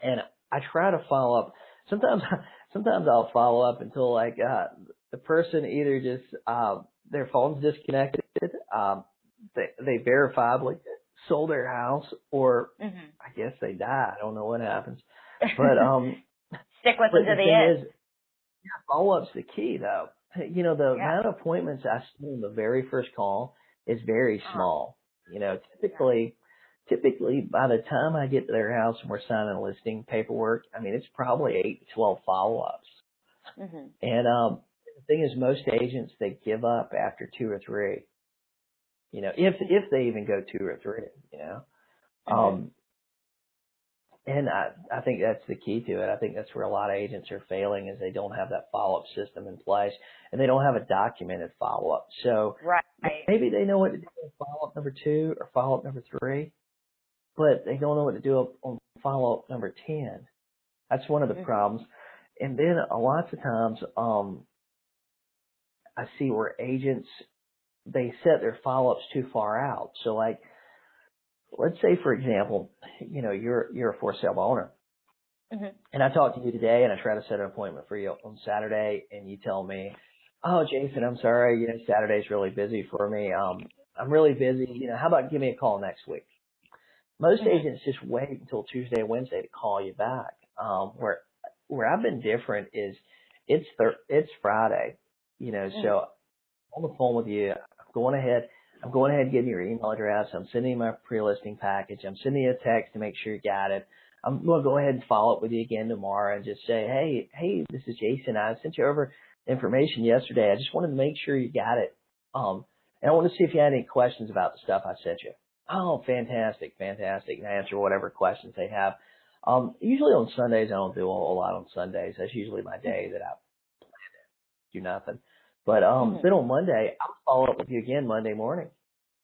And I try to follow up. Sometimes, *laughs* sometimes I'll follow up until like, uh, the person either just um, their phone's disconnected, um, they they verifiably sold their house, or mm-hmm. I guess they die. I don't know what happens, but um, *laughs* stick with them to the, end. Is, yeah, follow up's the key, though. You know, the yeah. amount of appointments I see in the very first call is very uh-huh. small. You know, typically. Typically, by the time I get to their house and we're signing listing paperwork, I mean it's probably eight to twelve follow-ups. Mm-hmm. And um, thing is, most agents they give up after two or three. You know, if if they even go two or three, you know. Mm-hmm. Um, and I I think that's the key to it. I think that's where a lot of agents are failing is they don't have that follow up system in place and they don't have a documented follow up. So right. maybe they know what to do on follow up number two or follow up number three, but they don't know what to do on follow up number ten. That's one of the mm-hmm. problems. And then a lot of times, um, I see where agents they set their follow ups too far out. So like let's say for example, you know, you're you're a for sale owner. Mm-hmm. And I talk to you today and I try to set an appointment for you on Saturday and you tell me, Oh, Jason, I'm sorry, you know, Saturday's really busy for me. Um I'm really busy, you know, how about give me a call next week? Most mm-hmm. agents just wait until Tuesday, Wednesday to call you back. Um where where I've been different is it's thir- it's Friday you know, mm-hmm. so on the phone with you, I'm going ahead, I'm going ahead and getting your email address. I'm sending you my pre-listing package. I'm sending you a text to make sure you got it. I'm going to go ahead and follow up with you again tomorrow and just say, hey, hey, this is Jason. I sent you over information yesterday. I just wanted to make sure you got it. Um, and I want to see if you had any questions about the stuff I sent you. Oh, fantastic, fantastic. And I answer whatever questions they have. Um, usually on Sundays, I don't do a whole lot on Sundays. That's usually my day that I do nothing. But um, Mhm. then on Monday, I'll follow up with you again Monday morning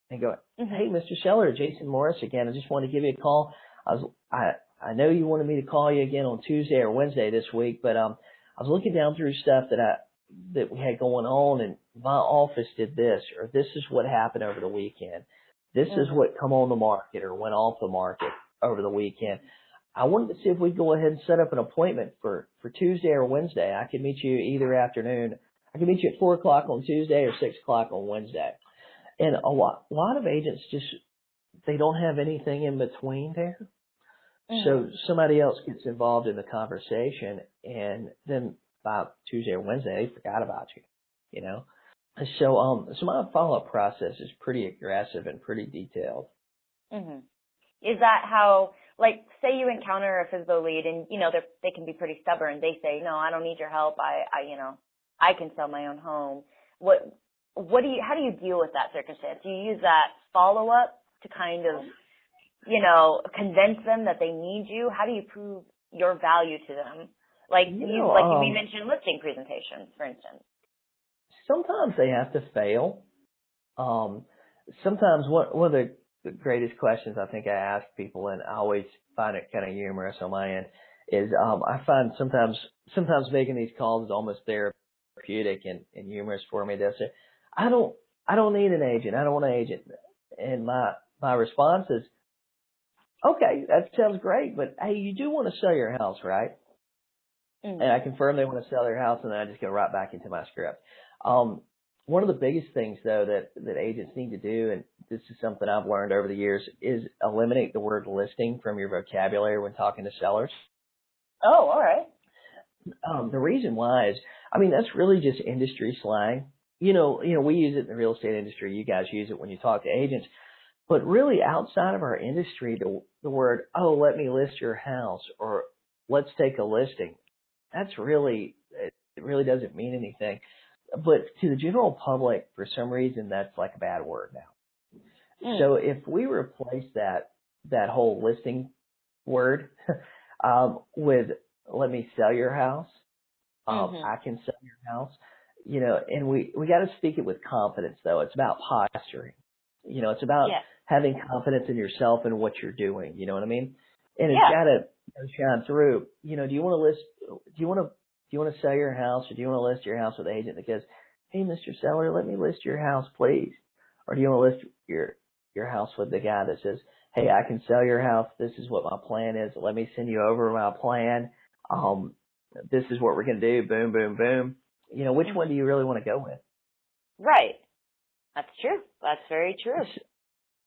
and go, Mhm. hey, Mr. Seller, Jason Morris again. I just wanted to give you a call. I was, I, I know you wanted me to call you again on Tuesday or Wednesday this week, but um, I was looking down through stuff that I that we had going on, and my office did this, or this is what happened over the weekend. This is Mhm. what come on the market or went off the market over the weekend. I wanted to see if we could go ahead and set up an appointment for for Tuesday or Wednesday. I could meet you either afternoon. I could meet you at four o'clock on Tuesday or six o'clock on Wednesday. And a lot, a lot of agents just they don't have anything in between there. So Mhm. somebody else gets involved in the conversation, and then by Tuesday or Wednesday, they forgot about you. You know. So um, so my follow up process is pretty aggressive and pretty detailed. hmm Is that how, like, say you encounter a FSBO lead and, you know, they they can be pretty stubborn. They say, no, I don't need your help. I, I, you know, I can sell my own home. What, what do you, how do you deal with that circumstance? Do you use that follow up to kind of, you know, convince them that they need you? How do you prove your value to them? Like You you, know, like um, we mentioned listing presentations, for instance. sometimes they have to fail. Um, sometimes one one of the, the greatest questions I think I ask people, and I always find it kind of humorous on my end, is um, I find sometimes sometimes making these calls is almost therapeutic and, and humorous for me. They'll say, "I don't I don't need an agent. I don't want an agent," and my my response is, "Okay, that sounds great, but hey, you do want to sell your house, right?" Mhm. and I confirm they want to sell their house, and then I just go right back into my script. Um, one of the biggest things, though, that that agents need to do, and this is something I've learned over the years, is eliminate the word listing from your vocabulary when talking to sellers. Oh, all right. Um, the reason why is, I mean, that's really just industry slang. You know, you know, we use it in the real estate industry. You guys use it when you talk to agents. But really, outside of our industry, the the word "oh, let me list your house" or "let's take a listing," that's really it really doesn't mean anything. But to the general public, for some reason, that's like a bad word now. Mm. So if we replace that that whole listing word *laughs* um, with "let me sell your house," um, Mhm. I can sell your house. You know, and we we got to speak it with confidence, though. It's about posturing. You know, it's about having confidence in yourself and what you're doing. You know what I mean? And it's Yeah. got to shine through. You know, do you want to list? Do you want to do you want to sell your house, or do you want to list your house with an agent that goes, "Hey, Mr. Seller, let me list your house, please," or do you want to list your your house with the guy that says, "Hey, I can sell your house. This is what my plan is. Let me send you over my plan. Um, this is what we're gonna do. Boom, boom, boom." You know, which one do you really want to go with? Right. That's true. That's very true.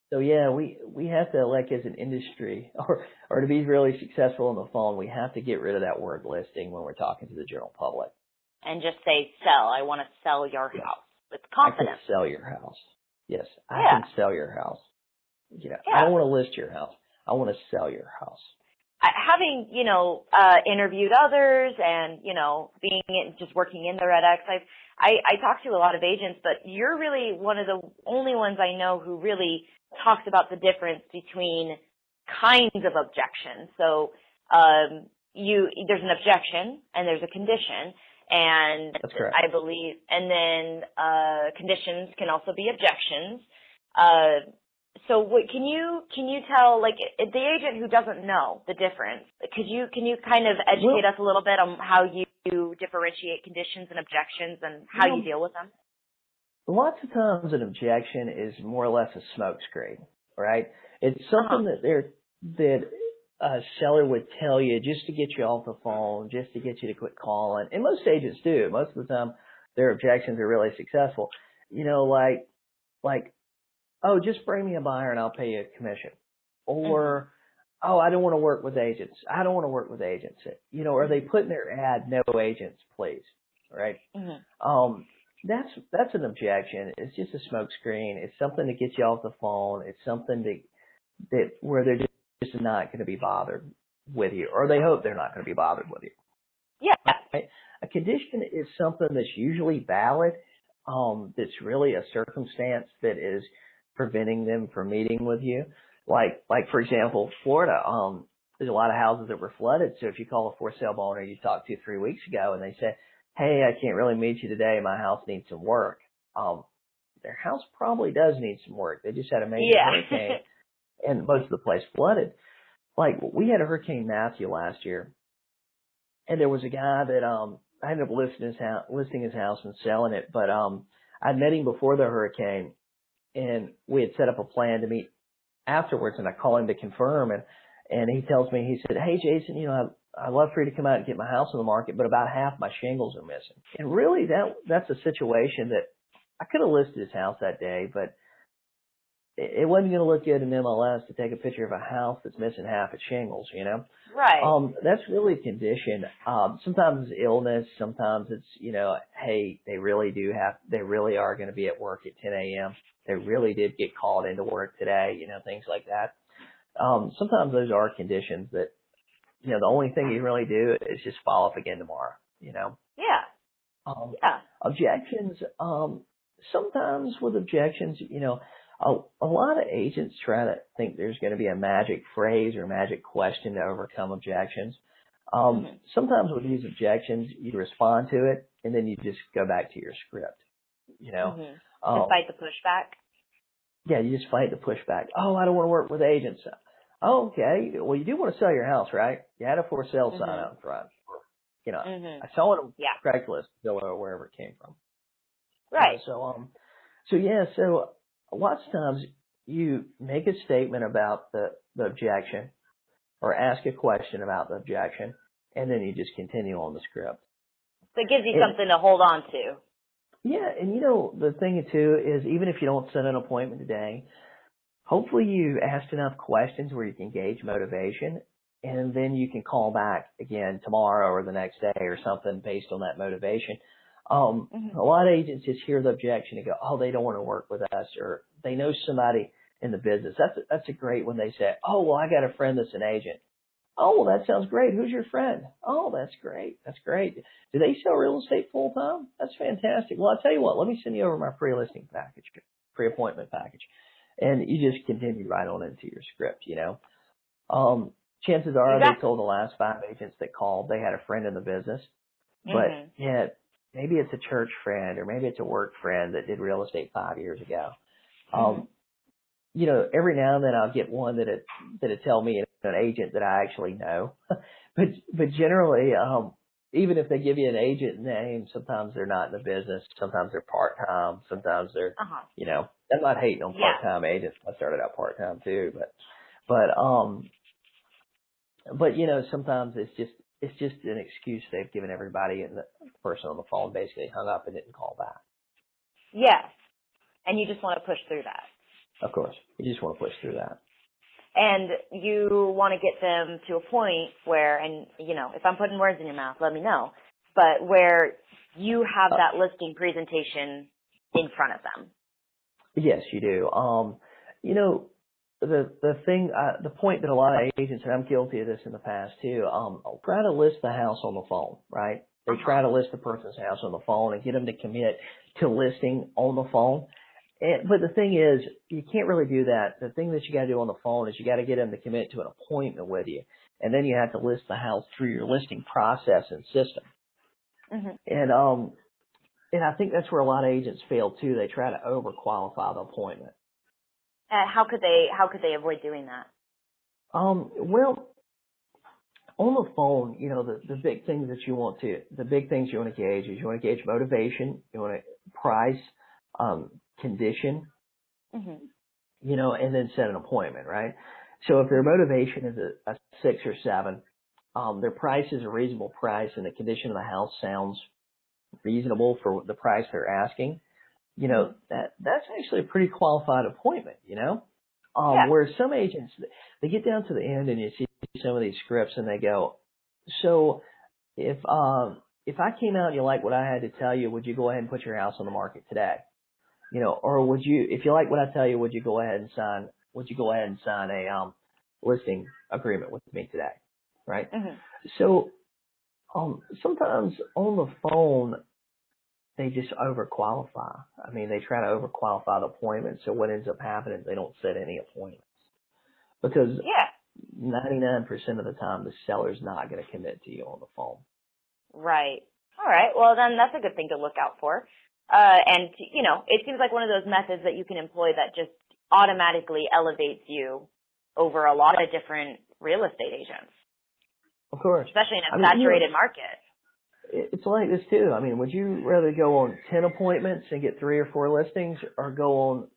So yeah, we we have to like as an industry, *laughs* or or to be really successful on the phone, we have to get rid of that word listing when we're talking to the general public. And just say sell. I want to sell your Yeah. house with I confidence. sell your house. Yes, I Yeah. can sell your house. You know, Yeah. I don't want to list your house. I want to sell your house. I- having you know uh interviewed others and you know being in, just working in the Red X, I've I, I talk to a lot of agents, but you're really one of the only ones I know who really talks about the difference between kinds of objections. So um, you there's an objection and there's a condition, and. I believe, and then uh, conditions can also be objections. Uh, so what can you can you tell like the agent who doesn't know the difference? Could you can you kind of educate us a little bit on how you differentiate conditions and objections and how you Well, deal with them? Lots of times an objection is more or less a smokescreen, right? It's something Uh-huh. that they're that a seller would tell you just to get you off the phone, just to get you to quit calling. And most agents do. Most of the time their objections are really successful. You know, like like, oh, just bring me a buyer and I'll pay you a commission. Or oh, I don't want to work with agents. I don't want to work with agents. You know, or they put in their ad, no agents, please. Right? Mm-hmm. Um, that's that's an objection. It's just a smokescreen. It's something to get you off the phone. It's something that that where they're just not going to be bothered with you, or they hope they're not going to be bothered with you. Yeah. Right? A condition is something that's usually valid. Um, that's really a circumstance that is preventing them from meeting with you. Like like for example, Florida. Um, there's a lot of houses that were flooded. So if you call a for sale owner you talked to three weeks ago and they say, Hey, I can't really meet you today. My house needs some work. Um, their house probably does need some work. They just had a major yeah. hurricane *laughs* and most of the place flooded. Like we had a Hurricane Matthew last year and there was a guy that, um, I ended up listing his house, listing his house and selling it, but, um, I met him before the hurricane and we had set up a plan to meet afterwards and I call him to confirm and and he tells me he said, "Hey Jason, you know, I, I'd love for you to come out and get my house on the market, but about half my shingles are missing." And really, that that's a situation that I could have listed his house that day, but it, wasn't going to look good in MLS to take a picture of a house that's missing half its shingles. You know, right? Um, that's really a condition. Um, sometimes it's illness, sometimes it's you know, hey, they really do have, they really are going to be at work at 10 a.m. They really did get called into work today. You know, things like that um, sometimes those are conditions that, you know, the only thing you really do is just follow up again tomorrow, you know? Yeah. Um, yeah. Objections, um, sometimes with objections, you know, a, a lot of agents try to think there's going to be a magic phrase or magic question to overcome objections. Um, mm-hmm. sometimes with these objections, you respond to it and then you just go back to your script, you know? Mm-hmm. Um, fight the pushback? Yeah, you just fight the pushback. Oh, I don't want to work with agents. Oh, okay. Well, you do want to sell your house, right? You had a for sale mm-hmm. sign out front. You know, mm-hmm. I saw it on yeah. Craigslist, or wherever it came from. Right. so, um, so yeah, so lots of times you make a statement about the, the objection or ask a question about the objection and then you just continue on the script. So it gives you and, something to hold on to. Yeah, and you know, the thing too is even if you don't set an appointment today, hopefully you asked enough questions where you can gauge motivation and then you can call back again tomorrow or the next day or something based on that motivation. Um, mm-hmm. a lot of agents just hear the objection and go, oh, they don't want to work with us or they know somebody in the business. That's a, that's a great when they say, oh, well, I got a friend that's an agent. Oh, well, that sounds great. Who's your friend? Oh, that's great. That's great. Do they sell real estate full time? That's fantastic. Well, I'll tell you what, let me send you over my pre-listing package, pre-appointment package and you just continue right on into your script, you know. Um, chances are exactly. they told the last five agents that called they had a friend in the business, but mm-hmm. yeah, maybe it's a church friend or maybe it's a work friend that did real estate five years ago. Um, mm-hmm. Um, you know, every now and then I'll get one that it that it tell me an agent that I actually know, *laughs* but but generally, um, even if they give you an agent name, sometimes they're not in the business. Sometimes they're part time. Sometimes they're, uh-huh. you know, I'm not hating on part time yeah. agents. I started out part time too, but, but, um, but you know, sometimes it's just, it's just an excuse they've given everybody and the person on the phone basically hung up and didn't call back. Yes. And you just want to push through that. Of course. You just want to push through that and you want to get them to a point where, and you know, if I'm putting words in your mouth, let me know, but where you have uh, that listing presentation in front of them. Yes, you do. Um, you know, the the thing, uh, the point that a lot of agents, and I'm guilty of this in the past too, um, try to list the house on the phone, right? They uh-huh. try to list the person's house on the phone and get them to commit to listing on the phone. And, but the thing is, you can't really do that. The thing that you got to do on the phone is you got to get them to commit to an appointment with you, and then you have to list the house through your listing process and system. Mm-hmm. And um, and I think that's where a lot of agents fail too. They try to overqualify the appointment. Uh, how could they How could they avoid doing that? Um, well, on the phone, you know, the, the big things that you want to, the big things you want to gauge is you want to gauge motivation, you want to price, um, condition, mm-hmm. you know, and then set an appointment, right? So if their motivation is a, a six or seven, um, their price is a reasonable price and the condition of the house sounds reasonable for the price they're asking, you know, that, that's actually a pretty qualified appointment, you know? Um, yeah. whereas some agents, they get down to the end and you see some of these scripts and they go, so if, um, if I came out and you like what I had to tell you, would you go ahead and put your house on the market today? you know, or would you, if you like what I tell you, would you go ahead and sign, would you go ahead and sign a, um, listing agreement with me today? Right? Mm-hmm. So, um, sometimes on the phone, they just overqualify. I mean, they try to overqualify the appointments. So what ends up happening, they don't set any appointments because yeah. 99% of the time the seller's not going to commit to you on the phone. Right. All right. Well, then that's a good thing to look out for. Uh, and you know, it seems like one of those methods that you can employ that just automatically elevates you over a lot of different real estate agents. Of course. Especially in a I mean, saturated you know, market. It's like this too. I mean, would you rather go on 10 appointments and get three or four listings or go on,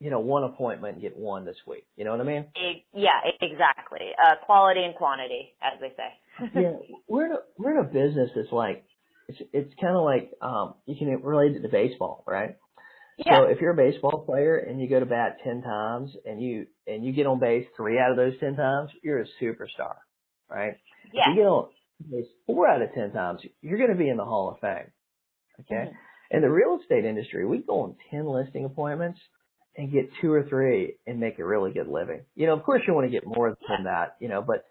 you know, one appointment and get one this week? You know what I mean? Yeah, exactly. Uh, quality and quantity, as they say. *laughs* yeah. We're in a, we're in a business that's like, it's, it's kind of like, um, you can relate it to baseball, right? Yeah. So if you're a baseball player and you go to bat 10 times and you, and you get on base three out of those 10 times, you're a superstar, right? Yeah. If you get on four out of 10 times, you're going to be in the Hall of Fame. Okay. Mm-hmm. In the real estate industry, we go on 10 listing appointments and get two or three and make a really good living. You know, of course you want to get more than that, you know, but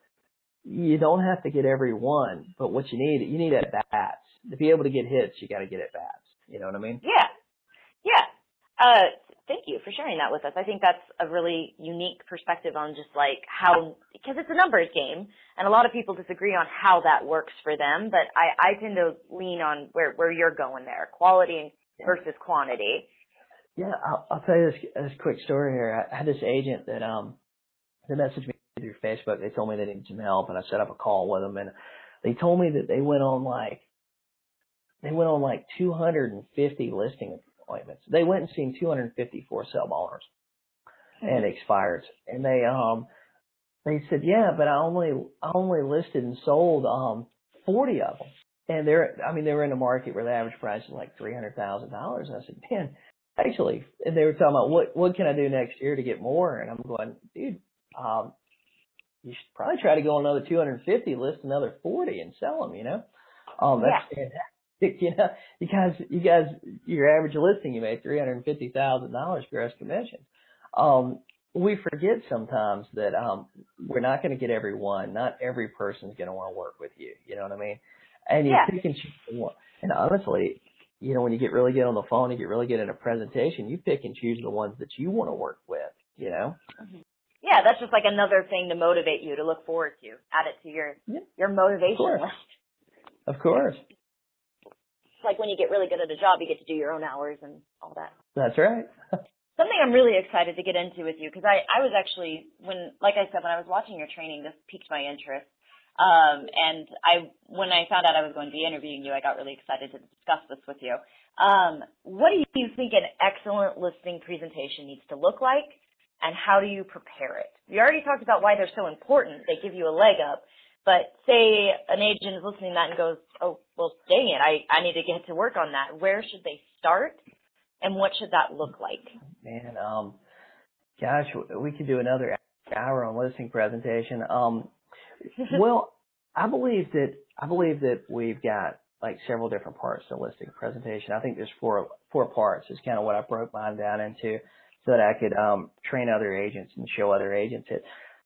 you don't have to get every one, but what you need, you need at bats. To be able to get hits, you got to get at bats. You know what I mean? Yeah. Yeah. Uh, thank you for sharing that with us. I think that's a really unique perspective on just like how, because it's a numbers game and a lot of people disagree on how that works for them, but I, I tend to lean on where, where you're going there, quality versus quantity. Yeah, I'll, I'll tell you this, this quick story here. I had this agent that, um, they messaged me through Facebook. They told me they needed some help and I set up a call with them and they told me that they went on like, they went on like 250 listing appointments. They went and seen 250 for sale owners and expired. And they, um, they said, yeah, but I only, I only listed and sold, um, 40 of them. And they're, I mean, they were in a market where the average price is like $300,000. And I said, man, actually, and they were talking about what, what can I do next year to get more? And I'm going, dude, um, you should probably try to go another 250, list another 40 and sell them, you know? Um, that's Yeah. fantastic. *laughs* You know, you guys, you guys, your average listing, you made $350,000 gross commissions. Um, we forget sometimes that, um, we're not going to get everyone. Not every person's going to want to work with you. You know what I mean? And you Yeah. pick and choose one. And honestly, you know, when you get really good on the phone, you get really good at a presentation, you pick and choose the ones that you want to work with, you know? Yeah, that's just like another thing to motivate you to look forward to. Add it to your, Yeah. your motivation list. Of course. Like when you get really good at a job, you get to do your own hours and all that. That's right. *laughs* Something I'm really excited to get into with you because I, I was actually when like I said when I was watching your training this piqued my interest um, and I when I found out I was going to be interviewing you I got really excited to discuss this with you. Um, what do you think an excellent listing presentation needs to look like and how do you prepare it? We already talked about why they're so important. They give you a leg up. But say an agent is listening to that and goes, "Oh, well, dang it, I I need to get to work on that." Where should they start, and what should that look like? Man, um, gosh, we could do another hour on listing presentation. Um, *laughs* well, I believe that I believe that we've got like several different parts to listing presentation. I think there's four four parts. Is kind of what I broke mine down into, so that I could um, train other agents and show other agents it.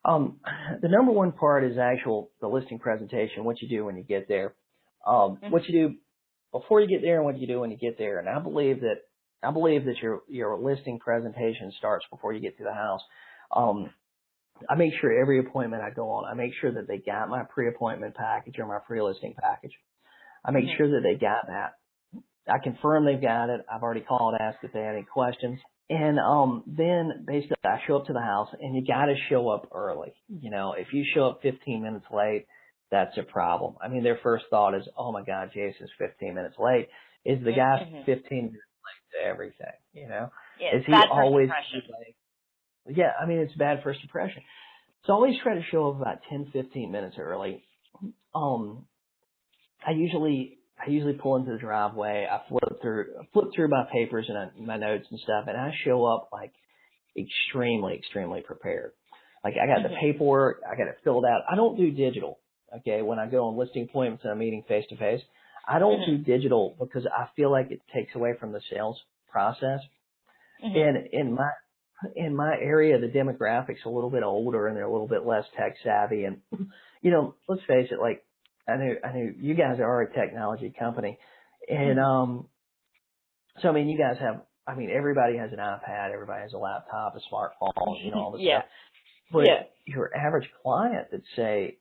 Um, the number one part is actual the listing presentation. What you do when you get there, um, Mhm. what you do before you get there, and what you do when you get there. And I believe that I believe that your your listing presentation starts before you get to the house. Um, I make sure every appointment I go on, I make sure that they got my pre-appointment package or my pre-listing package. I make Mhm. sure that they got that. I confirm they've got it. I've already called, asked if they had any questions. And um then basically I show up to the house and you gotta show up early. You know, if you show up 15 minutes late, that's a problem. I mean, their first thought is, oh my God, Jason's 15 minutes late. Is the guy Mhm. 15 minutes late to everything? You know? Yeah, is he always *laughs* like, yeah, I mean, it's bad first impression. So always try to show up about 10, 15 minutes early. Um, I usually, I usually pull into the driveway. I flip through, flip through my papers and I, my notes and stuff, and I show up like extremely, extremely prepared. Like I got the Mhm. paperwork, I got it filled out. I don't do digital. Okay, when I go on listing appointments and I'm meeting face to face, I don't do digital because I feel like it takes away from the sales process. Mhm. And in my in my area, the demographics a little bit older and they're a little bit less tech savvy. And you know, let's face it, like I knew I knew you guys are a technology company, and um, so I mean, you guys have. I mean, everybody has an iPad, everybody has a laptop, a smartphone, you know, all this *laughs* Yeah. stuff. But yeah. your average client that say,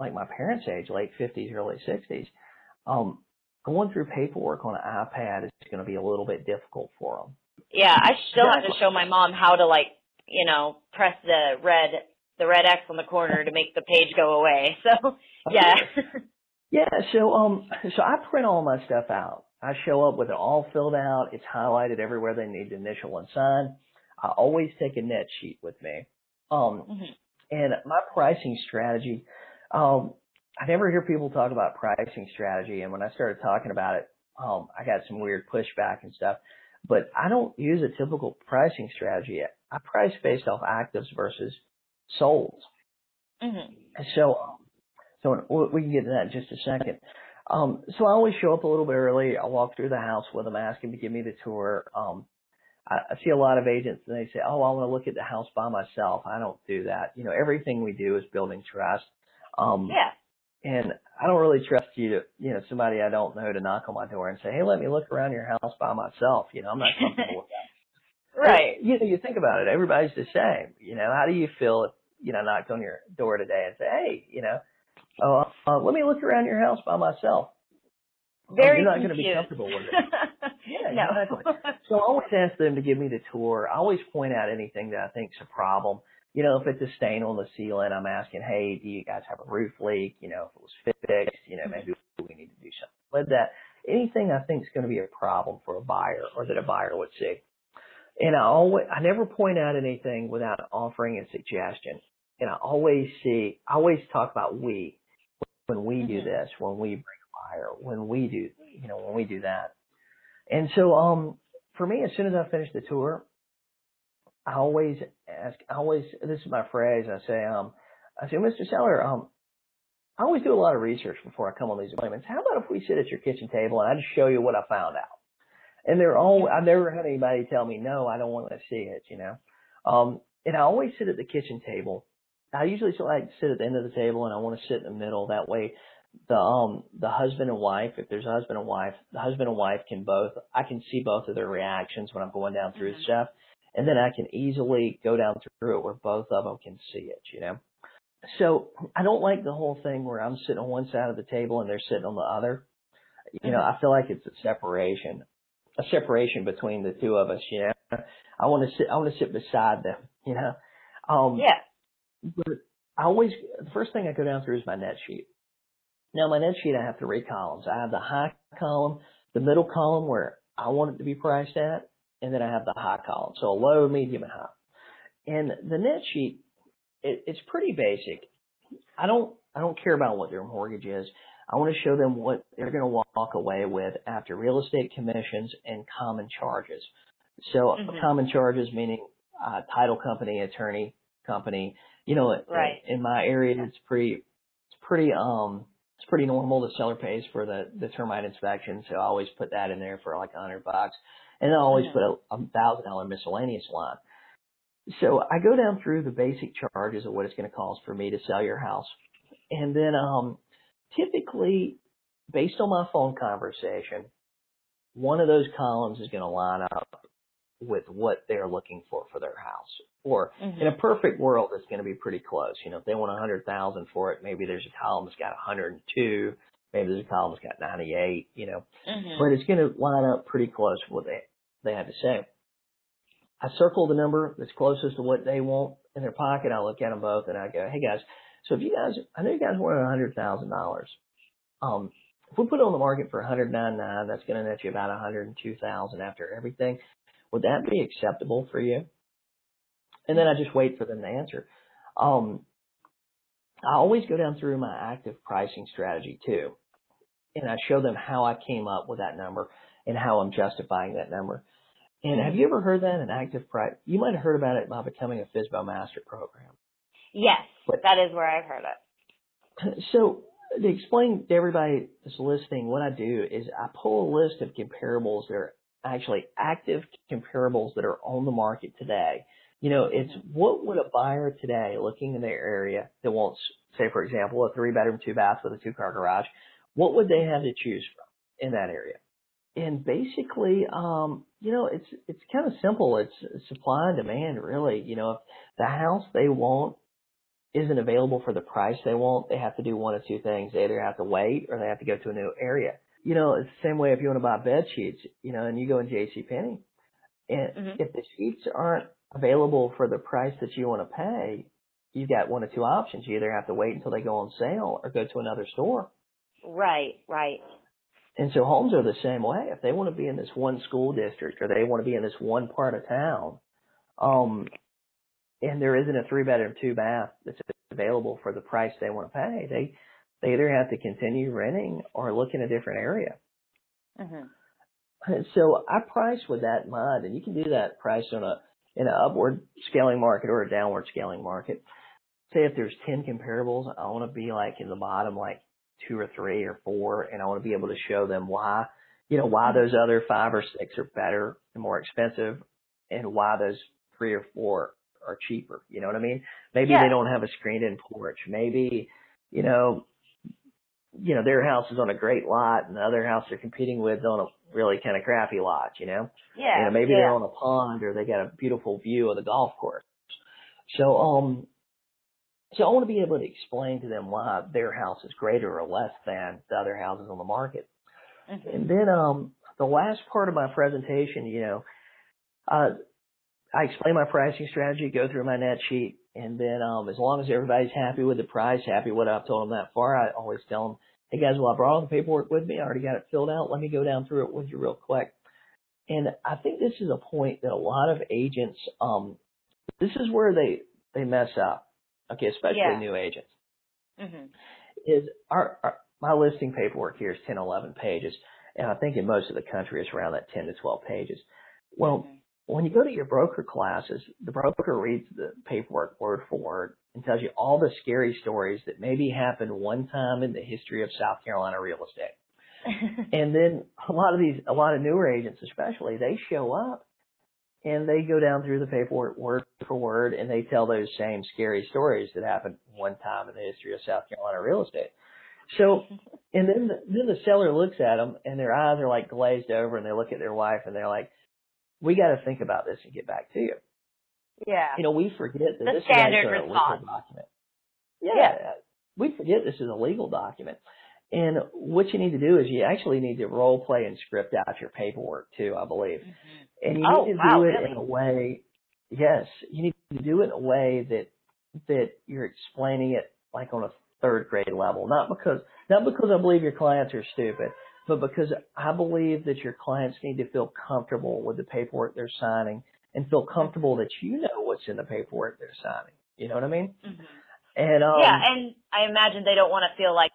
like my parents' age, late 50s, early 60s, um, going through paperwork on an iPad is going to be a little bit difficult for them. Yeah, I still have to show my mom how to like, you know, press the red the red X on the corner to make the page go away. *laughs* So yeah. *laughs* yeah, so um so I print all my stuff out. I show up with it all filled out. It's highlighted everywhere they need to initial and sign. I always take a net sheet with me. Um mm-hmm. and my pricing strategy, um I never hear people talk about pricing strategy and when I started talking about it, um I got some weird pushback and stuff. But I don't use a typical pricing strategy. I price based off actives versus solds. Mm-hmm. So, so we can get to that in just a second. Um, so I always show up a little bit early. I walk through the house with them, ask them to give me the tour. Um, I, I see a lot of agents and they say, "Oh, I want to look at the house by myself." I don't do that. You know, everything we do is building trust. Um, yeah. And I don't really trust you to, you know, somebody I don't know to knock on my door and say, "Hey, let me look around your house by myself." You know, I'm not comfortable. *laughs* Right. You know, you think about it. Everybody's the same. You know, how do you feel if you know knocked on your door today and say, "Hey, you know, uh, uh, let me look around your house by myself." Very you're not going to be comfortable with it. *laughs* yeah, no. exactly. So I always ask them to give me the tour. I always point out anything that I think's a problem. You know, if it's a stain on the ceiling, I'm asking, hey, do you guys have a roof leak? You know, if it was fixed, you know, maybe we need to do something with that. Anything I think is going to be a problem for a buyer or that a buyer would see. And I always, I never point out anything without offering a suggestion. And I always see, I always talk about we when we do Mhm. this, when we bring a buyer, when we do, you know, when we do that. And so, um, for me, as soon as I finish the tour, I always ask, I always, this is my phrase. I say, um, I say, Mr. Seller, um, I always do a lot of research before I come on these appointments. How about if we sit at your kitchen table and I just show you what I found out? And they're all, I've never had anybody tell me, no, I don't want to see it, you know. Um, and I always sit at the kitchen table. I usually like sit at the end of the table and I want to sit in the middle. That way the, um, the husband and wife, if there's a husband and wife, the husband and wife can both, I can see both of their reactions when I'm going down through Mhm. stuff. And then I can easily go down through it where both of them can see it, you know. So I don't like the whole thing where I'm sitting on one side of the table and they're sitting on the other. You know, I feel like it's a separation a separation between the two of us, you know. I want to sit, I want to sit beside them, you know. Um, yeah. But I always, the first thing I go down through is my net sheet. Now my net sheet, I have three columns. I have the high column, the middle column where I want it to be priced at, and then I have the high column. So a low, medium, and high. And the net sheet, it, it's pretty basic. I don't, I don't care about what their mortgage is. I want to show them what they're going to walk away with after real estate commissions and common charges. So Mhm. common charges meaning uh, title company, attorney company. You know, Right. in, my area, it's pretty, it's pretty, um, it's pretty normal. The seller pays for the the termite inspection, so I always put that in there for like a hundred bucks, and I always Mhm. put a, a thousand dollar miscellaneous line. So I go down through the basic charges of what it's going to cost for me to sell your house, and then um typically, based on my phone conversation, one of those columns is going to line up with what they're looking for for their house. Or Mhm. in a perfect world, it's going to be pretty close. You know, if they want a hundred thousand for it, maybe there's a column that's got a hundred and two, maybe there's a column that's got ninety eight. You know, Mhm. but it's going to line up pretty close with what they they have to say. I circle the number that's closest to what they want in their pocket. I look at them both and I go, hey guys, so if you guys, I know you guys want a hundred thousand dollars. Um, if we put it on the market for 199, that's going to net you about 102,000 after everything. Would that be acceptable for you? And then I just wait for them to answer. Um, I always go down through my active pricing strategy too, and I show them how I came up with that number and how I'm justifying that number. And have you ever heard that an active price? You might have heard about it by becoming a FSBO master program. Yes, But- that is where I've heard it. So to explain to everybody that's listening, what I do is I pull a list of comparables that are actually active comparables that are on the market today. You know, it's what would a buyer today looking in their area that wants, say for example, a three bedroom, two bath with a two car garage, what would they have to choose from in that area? And basically, um, you know, it's it's kind of simple. It's supply and demand, really. You know, if the house they want isn't available for the price they want, they have to do one of two things. They either have to wait or they have to go to a new area. You know, it's the same way if you want to buy bed sheets, you know, and you go in J.C. Penney, and Mhm. if the sheets aren't available for the price that you want to pay, you've got one of two options. You either have to wait until they go on sale or go to another store. Right, right. And so homes are the same way. If they want to be in this one school district or they want to be in this one part of town, um, and there isn't a three bedroom, two bath that's available for the price they want to pay, they they either have to continue renting or look in a different area. Mhm. And so I price with that in mind, and you can do that price on a in an upward scaling market or a downward scaling market. Say if there's ten comparables, I want to be like in the bottom like two or three or four, and I want to be able to show them why, you know, why those other five or six are better and more expensive, and why those three or four are cheaper. You know what I mean? Maybe Yeah. they don't have a screened-in porch. Maybe, you know, you know, their house is on a great lot, and the other house they're competing with is on a really kind of crappy lot. You know? Yeah. You know, maybe yeah. they're on a pond or they got a beautiful view of the golf course. So, um, so I want to be able to explain to them why their house is greater or less than the other houses on the market. Mhm. And then, um, the last part of my presentation, you know, uh, I explain my pricing strategy, go through my net sheet, and then, um, as long as everybody's happy with the price, happy with what I've told them that far, I always tell them, hey guys, well, I brought all the paperwork with me. I already got it filled out. Let me go down through it with you real quick. And I think this is a point that a lot of agents, um, this is where they, they mess up. Okay. Especially Yeah. new agents Mhm. is our, our, my listing paperwork here is 10, 11 pages. And I think in most of the country it's around that 10 to 12 pages. Well, Mhm. When you go to your broker classes, the broker reads the paperwork word for word and tells you all the scary stories that maybe happened one time in the history of South Carolina real estate. *laughs* And then a lot of these, a lot of newer agents especially, they show up and they go down through the paperwork word for word and they tell those same scary stories that happened one time in the history of South Carolina real estate. So, *laughs* and then the, then the seller looks at them and their eyes are like glazed over and they look at their wife and they're like, we got to think about this and get back to you. yeah. You know, we forget that The this standard is a response. legal document. Yeah, Yeah. we forget this is a legal document. And what you need to do is you actually need to role play and script out your paperwork too, I believe. Mhm. And you Oh, need to wow, do it really? in a way, yes, you need to do it in a way that, that you're explaining it like on a third grade level. Not because, not because I believe your clients are stupid, but because I believe that your clients need to feel comfortable with the paperwork they're signing and feel comfortable that you know what's in the paperwork they're signing. You know what I mean? Mhm. And, um, yeah, and I imagine they don't want to feel like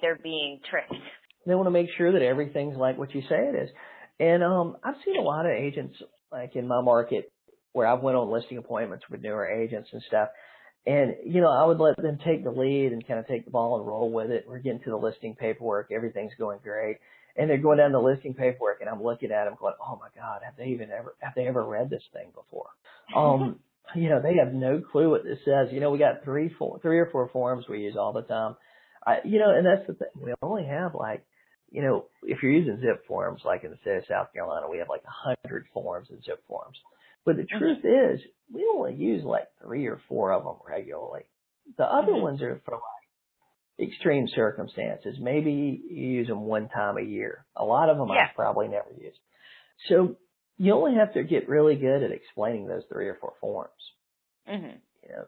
they're being tricked. they want to make sure that everything's like what you say it is. And um I've seen a lot of agents like in my market where I've went on listing appointments with newer agents and stuff. And you know, I would let them take the lead and kind of take the ball and roll with it. We're getting to the listing paperwork, everything's going great. And they're going down the listing paperwork and I'm looking at them going, "Oh my god, have they even ever have they ever read this thing before?" *laughs* Um you know, they have no clue what this says. You know, we got three, four, three or four forms we use all the time. I, you know, and that's the thing. We only have like, you know, if you're using zip forms, like in the state of South Carolina, we have like a hundred forms and zip forms. But the truth is, we only use like three or four of them regularly. The other Mhm. ones are for like extreme circumstances. Maybe you use them one time a year. A lot of them Yeah. I've probably never used. So you only have to get really good at explaining those three or four forms. Mhm. You know,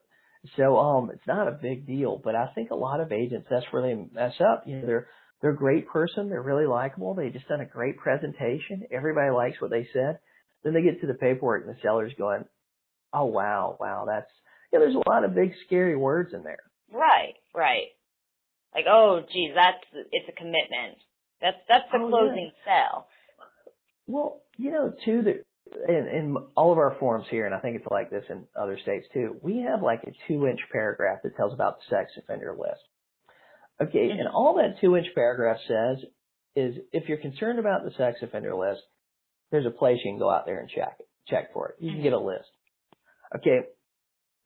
so um, it's not a big deal, but I think a lot of agents that's where they mess up. You know, they're they're a great person, they're really likable, they just done a great presentation, everybody likes what they said. Then they get to the paperwork and the seller's going, "Oh wow, wow, that's yeah." There's a lot of big scary words in there. Right, right. Like, oh, geez, that's it's a commitment. That's that's the Oh, yeah. closing sell. Well, you know, too, that in, in all of our forms here, and I think it's like this in other states too, we have like a two inch paragraph that tells about the sex offender list. Okay, and Mhm. all that two inch paragraph says is if you're concerned about the sex offender list, there's a place you can go out there and check check for it. You can get a list. Okay,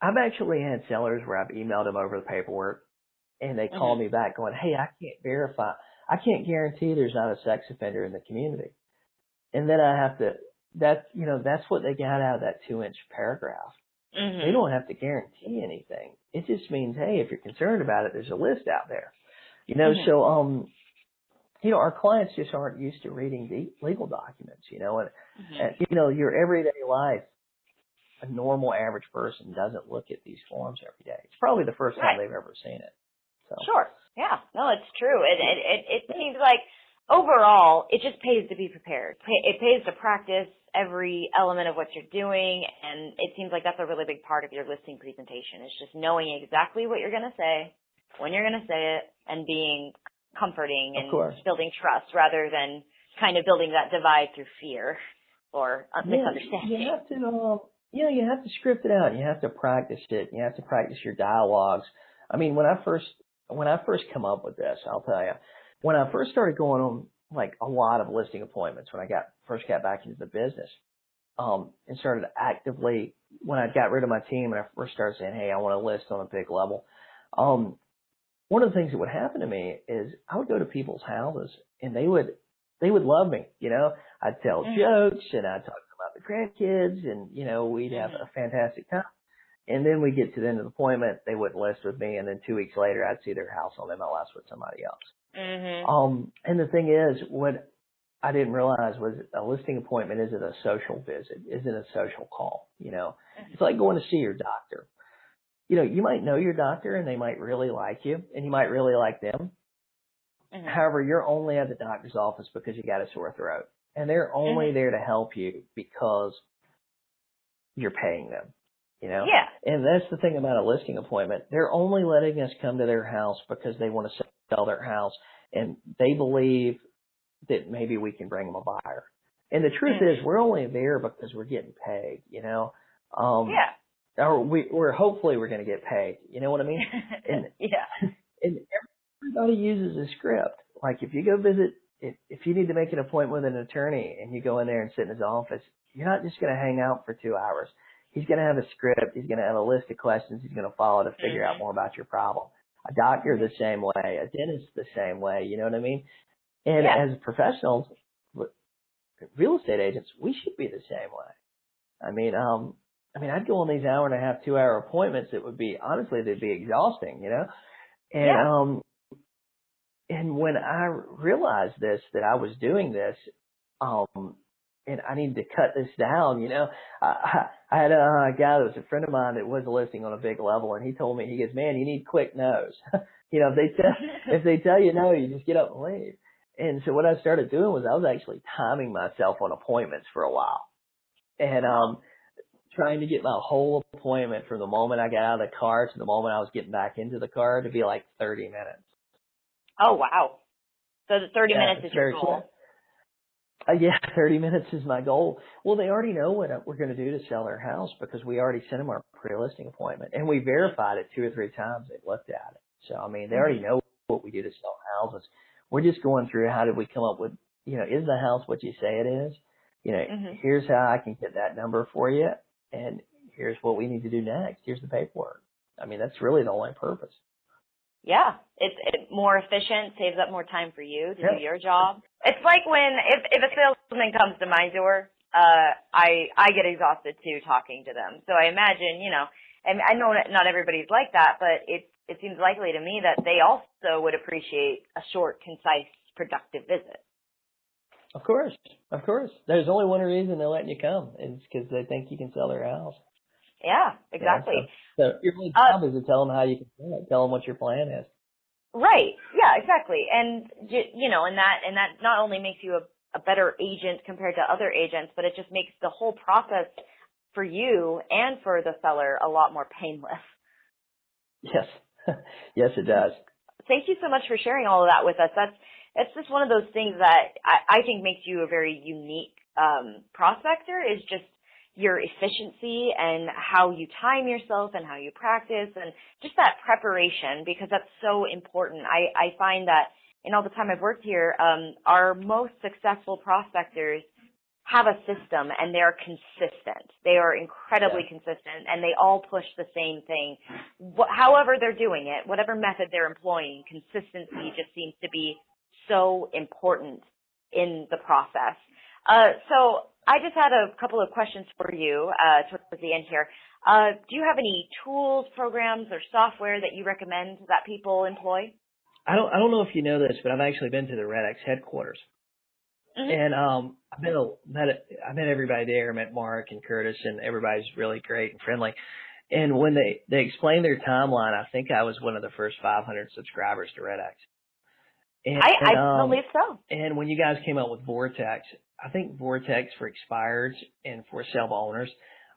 I've actually had sellers where I've emailed them over the paperwork and they call Mhm. me back going, Hey, I can't verify, I can't guarantee there's not a sex offender in the community. And then I have to, that's, you know, that's what they got out of that two inch paragraph. Mhm. They don't have to guarantee anything. It just means, hey, if you're concerned about it, there's a list out there. You know, Mhm. so um, you know, our clients just aren't used to reading the legal documents. You know, and, Mhm. and you know, your everyday life, a normal average person doesn't look at these forms every day. It's probably the first time they've ever seen it. So Sure. Yeah. No, it's true. It it it, it seems like overall it just pays to be prepared. Pa- It pays to practice every element of what you're doing, and it seems like that's a really big part of your listing presentation. It's just knowing exactly what you're going to say, when you're going to say it, and being comforting and building trust rather than kind of building that divide through fear or uh, Yeah, misunderstanding. You have to, um, you know, you have to script it out. You have to practice it. You have to practice your dialogues. I mean, when I first, when I first come up with this, I'll tell you, when I first started going on like a lot of listing appointments, when I got first got back into the business, um, and started actively when I got rid of my team and I first started saying, "Hey, I want to list on a big level," um, one of the things that would happen to me is I would go to people's houses and they would they would love me. You know, I'd tell Mhm. jokes and I'd talk about the grandkids and you know we'd have Mhm. a fantastic time. And then we get to the end of the appointment, they wouldn't list with me, and then two weeks later, I'd see their house on MLS with somebody else. Mhm. Um, and the thing is, what I didn't realize was a listing appointment isn't a social visit, isn't a social call. You know, it's like going to see your doctor. You know, you might know your doctor and they might really like you and you might really like them. Mhm. However, you're only at the doctor's office because you got a sore throat and they're only Mhm. there to help you because you're paying them. You know? Yeah. And that's the thing about a listing appointment. They're only letting us come to their house because they want to sell their house and they believe that maybe we can bring them a buyer. And the truth Mhm. is we're only there because we're getting paid, you know? Um, Yeah. Or we, we're hopefully we're going to get paid. You know what I mean? *laughs* And- yeah. and everybody uses a script. Like if you go visit, if, if you need to make an appointment with an attorney and you go in there and sit in his office, you're not just going to hang out for two hours. He's going to have a script. He's going to have a list of questions he's going to follow to figure out Mhm. more about your problem. A doctor the same way, a dentist the same way. You know what I mean? And Yeah. as professionals, real estate agents, we should be the same way. I mean, um, I mean, I'd go on these hour and a half, two hour appointments. It would be honestly, they'd be exhausting, you know. And Yeah. um, and when I realized this, that I was doing this, um, and I needed to cut this down, you know, I, I had a, guy that was a friend of mine that was listing on a big level, and he told me, he goes, "Man, you need quick no's. *laughs* you know, if they tell *laughs* if they tell you no, you just get up and leave." And so what I started doing was I was actually timing myself on appointments for a while, and um, trying to get my whole appointment from the moment I got out of the car to the moment I was getting back into the car to be like 30 minutes. Oh wow. So the 30 Yeah, minutes is your goal. Uh, yeah, *laughs* 30 minutes is my goal. Well, they already know what we're going to do to sell their house because we already sent them our pre-listing appointment and we verified it two or three times. They looked at it. So, I mean, they already know what we do to sell houses. We're just going through how did we come up with, you know, is the house what you say it is? You know, Mhm. here's how I can get that number for you and here's what we need to do next. Here's the paperwork. I mean, that's really the only purpose. Yeah, it's it, more efficient, saves up more time for you to Yeah. do your job. It's like when if if a salesman comes to my door, uh, I I get exhausted too talking to them. So I imagine, you know, and I know not everybody's like that, but it it seems likely to me that they also would appreciate a short, concise, productive visit. Of course, of course. There's only one reason they're letting you come. It's because they think you can sell their house. Yeah, exactly. So, so your only Uh, job is to tell them how you can sell it. Tell them what your plan is. Right. Yeah, exactly. And you know, and that and that not only makes you a, a better agent compared to other agents, but it just makes the whole process for you and for the seller a lot more painless. Yes, *laughs* yes, it does. Thank you so much for sharing all of that with us. That's it's just one of those things that I, I think makes you a very unique um, prospector is just your efficiency and how you time yourself and how you practice and just that preparation because that's so important. I, I find that in all the time I've worked here, um, our most successful prospectors have a system and they are consistent. They are incredibly Yeah. consistent and they all push the same thing. Wh- however they're doing it, whatever method they're employing, consistency just seems to be so important in the process. Uh, so I just had a couple of questions for you uh, towards the end here. Uh, do you have any tools, programs, or software that you recommend that people employ? I don't I don't know if you know this, but I've actually been to the Red X headquarters. Mm-hmm. And um, I've met a, met I met everybody there. I met Mark and Curtis, and everybody's really great and friendly. And when they they explained their timeline, I think I was one of the first 500 subscribers to Red X. And, I, I um, believe so. And when you guys came out with Vortex, I think Vortex for expireds and for self owners,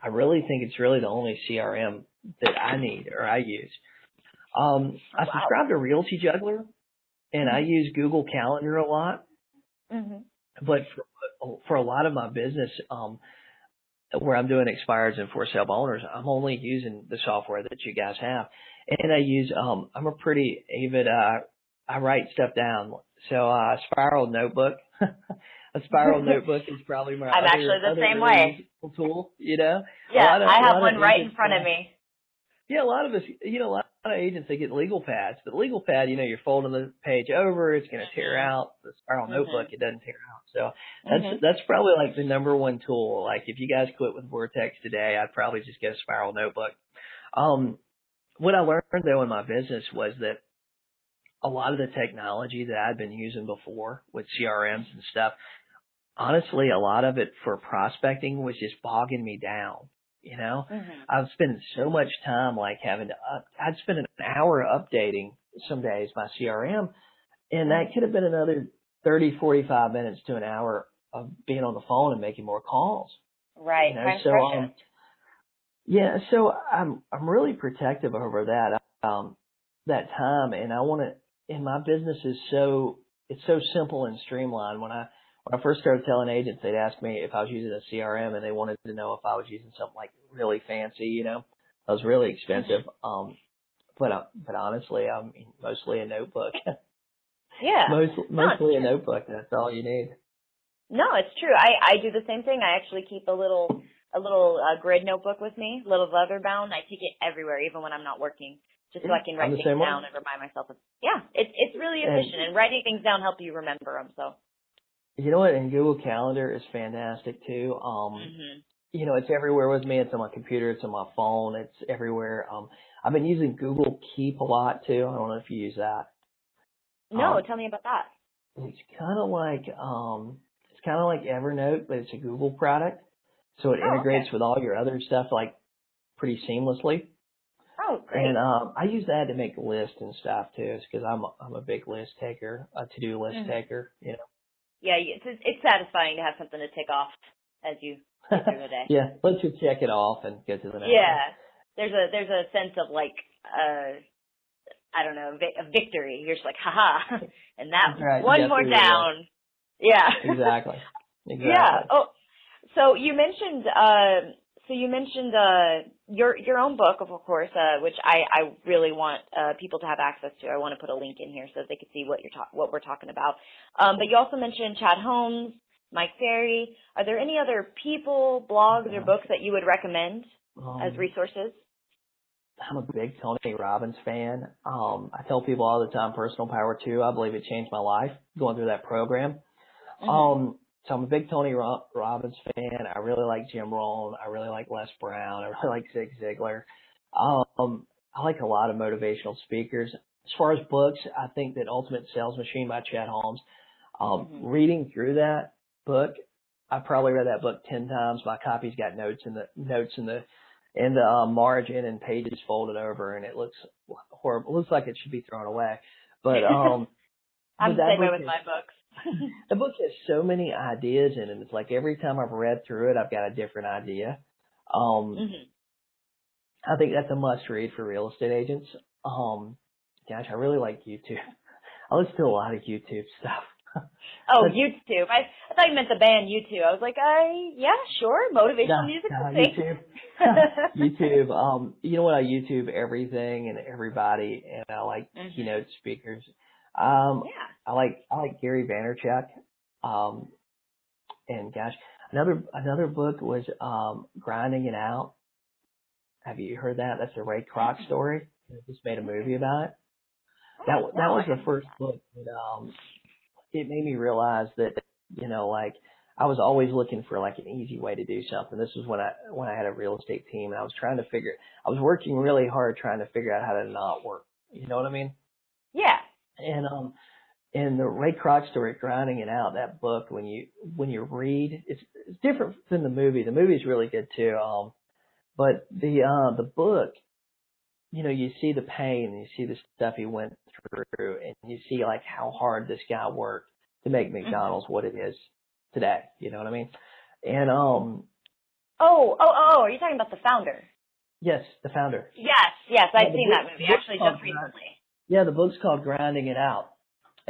I really think it's really the only CRM that I need or I use. Um, I wow. subscribe to Realty Juggler, and I mm-hmm. use Google Calendar a lot. Mm-hmm. But for, for a lot of my business, um, where I'm doing expires and for sale owners, I'm only using the software that you guys have. And I use, um, I'm a pretty avid, uh, I write stuff down. So, uh, Spiral Notebook. *laughs* a Spiral Notebook is probably my *laughs* I'm other, actually the same way. Tool, you know? Yeah, of, I have one right in front of me. Yeah, a lot of us, you know, a lot of agents they get legal pads, but legal pad, you know, you're folding the page over, it's going to tear mm-hmm. out. The spiral mm-hmm. notebook, it doesn't tear out. So that's mm-hmm. that's probably like the number one tool. Like if you guys quit with Vortex today, I'd probably just get a spiral notebook. Um, what I learned though in my business was that a lot of the technology that I'd been using before with CRMs and stuff, honestly, a lot of it for prospecting was just bogging me down. You know, mm-hmm. I've spent so much time like having to, uh, I'd spend an hour updating some days my CRM and that could have been another 30, 45 minutes to an hour of being on the phone and making more calls. Right. You know? So, um, yeah, so I'm, I'm really protective over that, um, that time and I want to, and my business is so, it's so simple and streamlined when I, when I first started telling agents, they'd ask me if I was using a CRM and they wanted to know if I was using something like really fancy, you know, that was really expensive. *laughs* Um, but, uh, but honestly, I'm mostly a notebook. *laughs* yeah. Most, mostly a notebook. That's all you need. No, it's true. I, I do the same thing. I actually keep a little, a little uh, grid notebook with me, little leather bound. I take it everywhere, even when I'm not working just so I can write things down one. and remind myself. Of, yeah, it's it's really efficient, and, and writing things down help you remember them. So you know what? And Google Calendar is fantastic too. Um, mm-hmm. you know, it's everywhere with me. It's on my computer. It's on my phone. It's everywhere. Um, I've been using Google Keep a lot too. I don't know if you use that. No, um, tell me about that. It's kind of like um, it's kind of like Evernote, but it's a Google product, so it oh, integrates okay. with all your other stuff like pretty seamlessly. Oh, great. And um, I use that to make lists and stuff too, because I'm a, I'm a big list taker, a to do list mm-hmm. taker. You know yeah, it's it's satisfying to have something to tick off as you get through the *laughs* day. yeah, once you check it off and get to the next. Yeah, one. there's a there's a sense of like uh I don't know a victory. You're just like haha, *laughs* and that right. one more down. Yeah. Exactly. *laughs* Exactly. Yeah. Oh, so you mentioned uh so you mentioned uh, your your own book, of course, uh, which I, I really want uh, people to have access to. I want to put a link in here so they can see what you're ta- what we're talking about. Um, but you also mentioned Chet Holmes, Mike Ferry. Are there any other people, blogs, or books that you would recommend um, as resources? I'm a big Tony Robbins fan. Um, I tell people all the time, personal power too. I believe it changed my life going through that program. Mm-hmm. Um, so I'm a big Tony Robbins fan. I really like Jim Rohn. I really like Les Brown. I really *laughs* like Zig Ziglar. Um, I like a lot of motivational speakers. As far as books, I think that Ultimate Sales Machine by Chet Holmes. Um, mm-hmm. reading through that book, I probably read that book ten times. My copy's got notes in the notes in the in the uh, margin and pages folded over, and it looks horrible. It looks like it should be thrown away. But *laughs* um, I'm the same way with my books. *laughs* the book has so many ideas in it. It's like every time I've read through it, I've got a different idea. Um, mm-hmm. I think that's a must read for real estate agents. Um, gosh, I really like YouTube. *laughs* I listen to a lot of YouTube stuff. *laughs* oh, YouTube. I, I thought you meant the band U2. I was like, I yeah, sure, motivational music. YouTube. YouTube. Um, you know what? I YouTube everything and everybody, and I like mm-hmm. keynote speakers. Um, yeah. I like I like Gary Vaynerchuk. Um, and gosh, another another book was um, Grinding It Out. Have you heard that? That's a Ray Kroc mm-hmm. story. They just made a movie about it. That oh, that was the first book that um, it made me realize that you know like I was always looking for like an easy way to do something. This was when I when I had a real estate team and I was trying to figure I was working really hard trying to figure out how to not work. You know what I mean? Yeah. And um and the Ray Kroc story, grinding it out, that book, when you when you read, it's it's different than the movie. The movie's really good too. Um, but the uh the book, you know, you see the pain and you see the stuff he went through, and you see like how hard this guy worked to make mm-hmm. McDonald's what it is today. You know what I mean? And um. Oh, oh, oh! Are you talking about the founder? Yes, the founder. Yes, yes, I've seen book, that movie actually just recently. Yeah, the book's called Grinding It Out.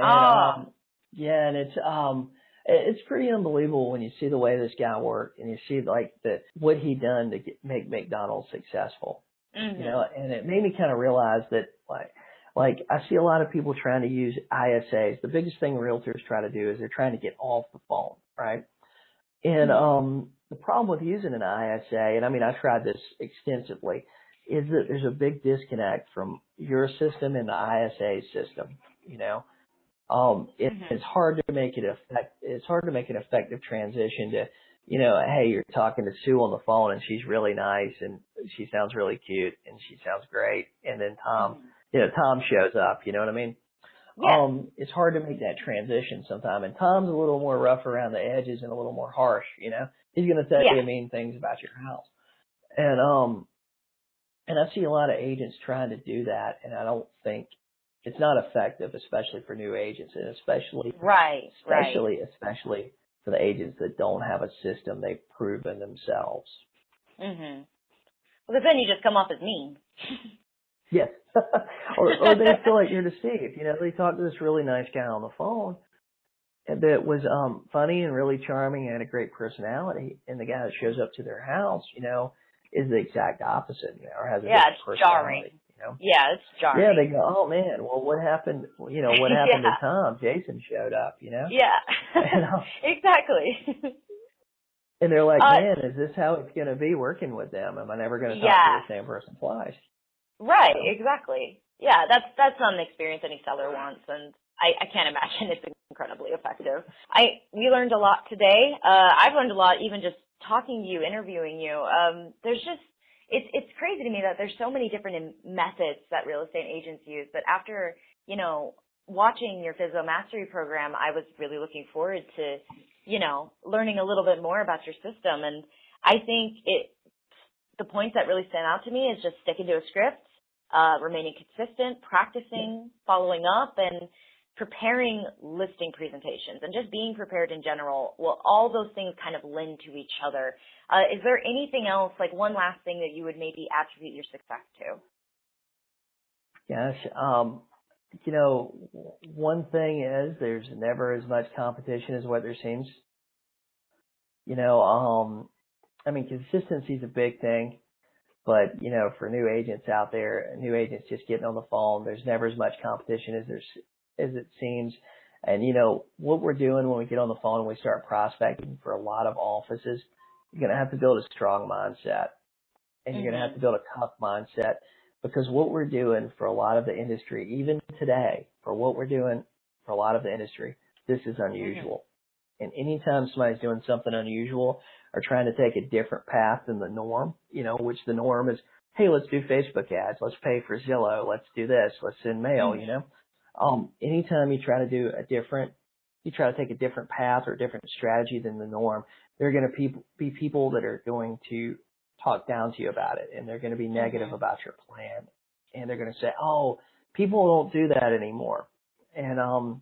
And, oh. Um, yeah, and it's um it's pretty unbelievable when you see the way this guy worked and you see like the what he done to get, make McDonald's successful. Mm-hmm. You know, and it made me kind of realize that like like I see a lot of people trying to use ISAs. The biggest thing realtors try to do is they're trying to get off the phone, right? And mm-hmm. um the problem with using an ISA, and I mean I tried this extensively, is that there's a big disconnect from your system and the ISA system. You know, um, it, mm-hmm. it's hard to make it effect. It's hard to make an effective transition to, you know, hey, you're talking to Sue on the phone and she's really nice and she sounds really cute and she sounds great, and then Tom, mm-hmm. you know, Tom shows up. You know what I mean? Yeah. Um, it's hard to make that transition sometimes. And Tom's a little more rough around the edges and a little more harsh. You know, he's going to tell yeah. you mean things about your house. And um, and I see a lot of agents trying to do that, and I don't think it's not effective, especially for new agents, and especially right, especially right. especially for the agents that don't have a system they've proven themselves. Mhm. Because then you just come off as mean. *laughs* yes, *laughs* or or they feel like you're deceived. You know, they talk to this really nice guy on the phone that was um funny and really charming and had a great personality, and the guy that shows up to their house, you know, is the exact opposite, you know, or has a yeah, it's jarring know? Yeah, it's jarring. Yeah, they go, oh man, well, what happened? You know, what *laughs* happened yeah. to Tom? Jason showed up. You know? Yeah. and, *laughs* exactly. and they're like, uh, man, is this how it's going to be working with them? Am I never going to talk yeah. to the same person twice? Right. So. Exactly. Yeah, that's that's not an experience any seller wants, and I, I can't imagine it's incredibly effective. I we learned a lot today. Uh, I've learned a lot even just talking to you, interviewing you. Um, there's just it's it's crazy to me that there's so many different methods that real estate agents use. But after you know watching your FSBO Mastery program, I was really looking forward to you know learning a little bit more about your system. And I think it the points that really stand out to me is just sticking to a script, uh, remaining consistent, practicing, following up, and preparing listing presentations and just being prepared in general, well, all those things kind of lend to each other. Uh, is there anything else, like one last thing that you would maybe attribute your success to? Yes. Um, you know, one thing is there's never as much competition as what there seems. You know, um, I mean, consistency is a big thing, but you know, for new agents out there, new agents just getting on the phone, there's never as much competition as there's as it seems. And you know, what we're doing when we get on the phone and we start prospecting for a lot of offices, you're going to have to build a strong mindset and you're mm-hmm. going to have to build a tough mindset because what we're doing for a lot of the industry, even today, for what we're doing for a lot of the industry, this is unusual. Mm-hmm. And anytime somebody's doing something unusual or trying to take a different path than the norm, you know, which the norm is, hey, let's do Facebook ads, let's pay for Zillow, let's do this, let's send mail, mm-hmm. you know, um, anytime you try to do a different, you try to take a different path or a different strategy than the norm, there are going to be, be people that are going to talk down to you about it and they're going to be negative mm-hmm. about your plan and they're going to say, oh, people don't do that anymore. And, um,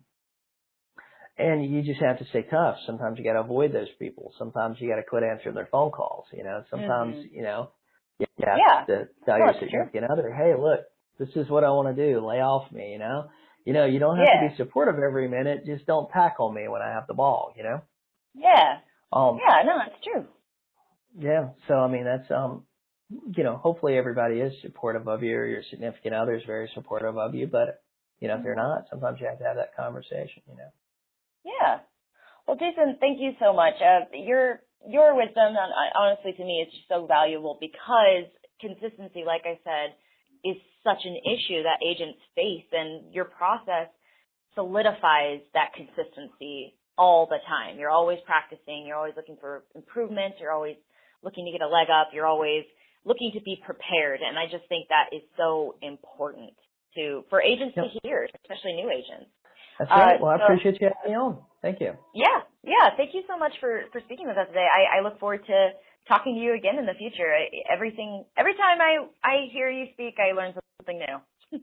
and you just have to stay tough. Sometimes you got to avoid those people. Sometimes you got to quit answering their phone calls. You know, sometimes, mm-hmm. you know, you have yeah. to tell your significant other, hey, look, this is what I want to do. Lay off me, you know? You know, you don't have yeah. to be supportive every minute. Just don't tackle me when I have the ball, you know? Yeah. Um, yeah, no, that's true. Yeah. So, I mean, that's, um, you know, hopefully everybody is supportive of you or your significant other is very supportive of you. But, you know, if they're not, sometimes you have to have that conversation, you know? Yeah. Well, Jason, thank you so much. Uh, your, your wisdom, honestly, to me, is just so valuable because consistency, like I said, is such an issue that agents face and your process solidifies that consistency all the time. You're always practicing. You're always looking for improvement. You're always looking to get a leg up. You're always looking to be prepared. And I just think that is so important to, for agents yep. to hear, especially new agents. That's right. Uh, well, I so, appreciate you having me on. Thank you. Yeah. Yeah. Thank you so much for, for speaking with us today. I, I look forward to talking to you again in the future. I, everything, every time I, I hear you speak, I learn something new.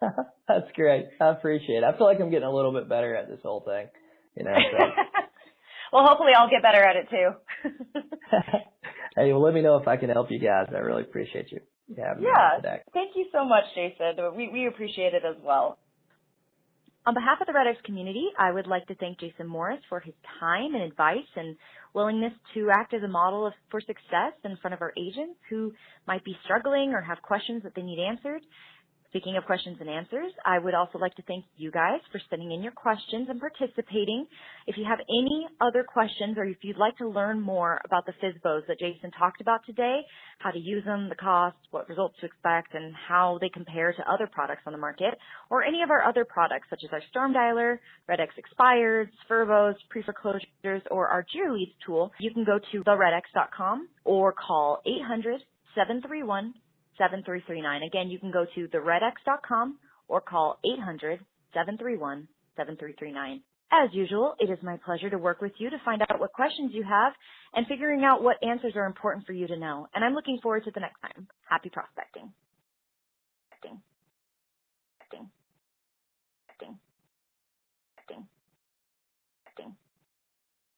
*laughs* That's great. I appreciate it. I feel like I'm getting a little bit better at this whole thing. You know. So. *laughs* well, hopefully I'll get better at it too. *laughs* hey, well, let me know if I can help you guys. I really appreciate you. Yeah. Yeah. Thank you so much, Jason. We we appreciate it as well. On behalf of the RedX community, I would like to thank Jason Morris for his time and advice and willingness to act as a model of, for success in front of our agents who might be struggling or have questions that they need answered. Speaking of questions and answers, I would also like to thank you guys for sending in your questions and participating. If you have any other questions or if you'd like to learn more about the FSBOs that Jason talked about today, how to use them, the costs, what results to expect, and how they compare to other products on the market, or any of our other products such as our Storm Dialer, RedX Expired, FRBOs, pre-foreclosures, or our Leads tool, you can go to theredx.com or call 800 731 7339. Again, you can go to theredx.com or call 800 731 7339. As usual, it is my pleasure to work with you to find out what questions you have and figuring out what answers are important for you to know. And I'm looking forward to the next time. Happy prospecting. prospecting. prospecting.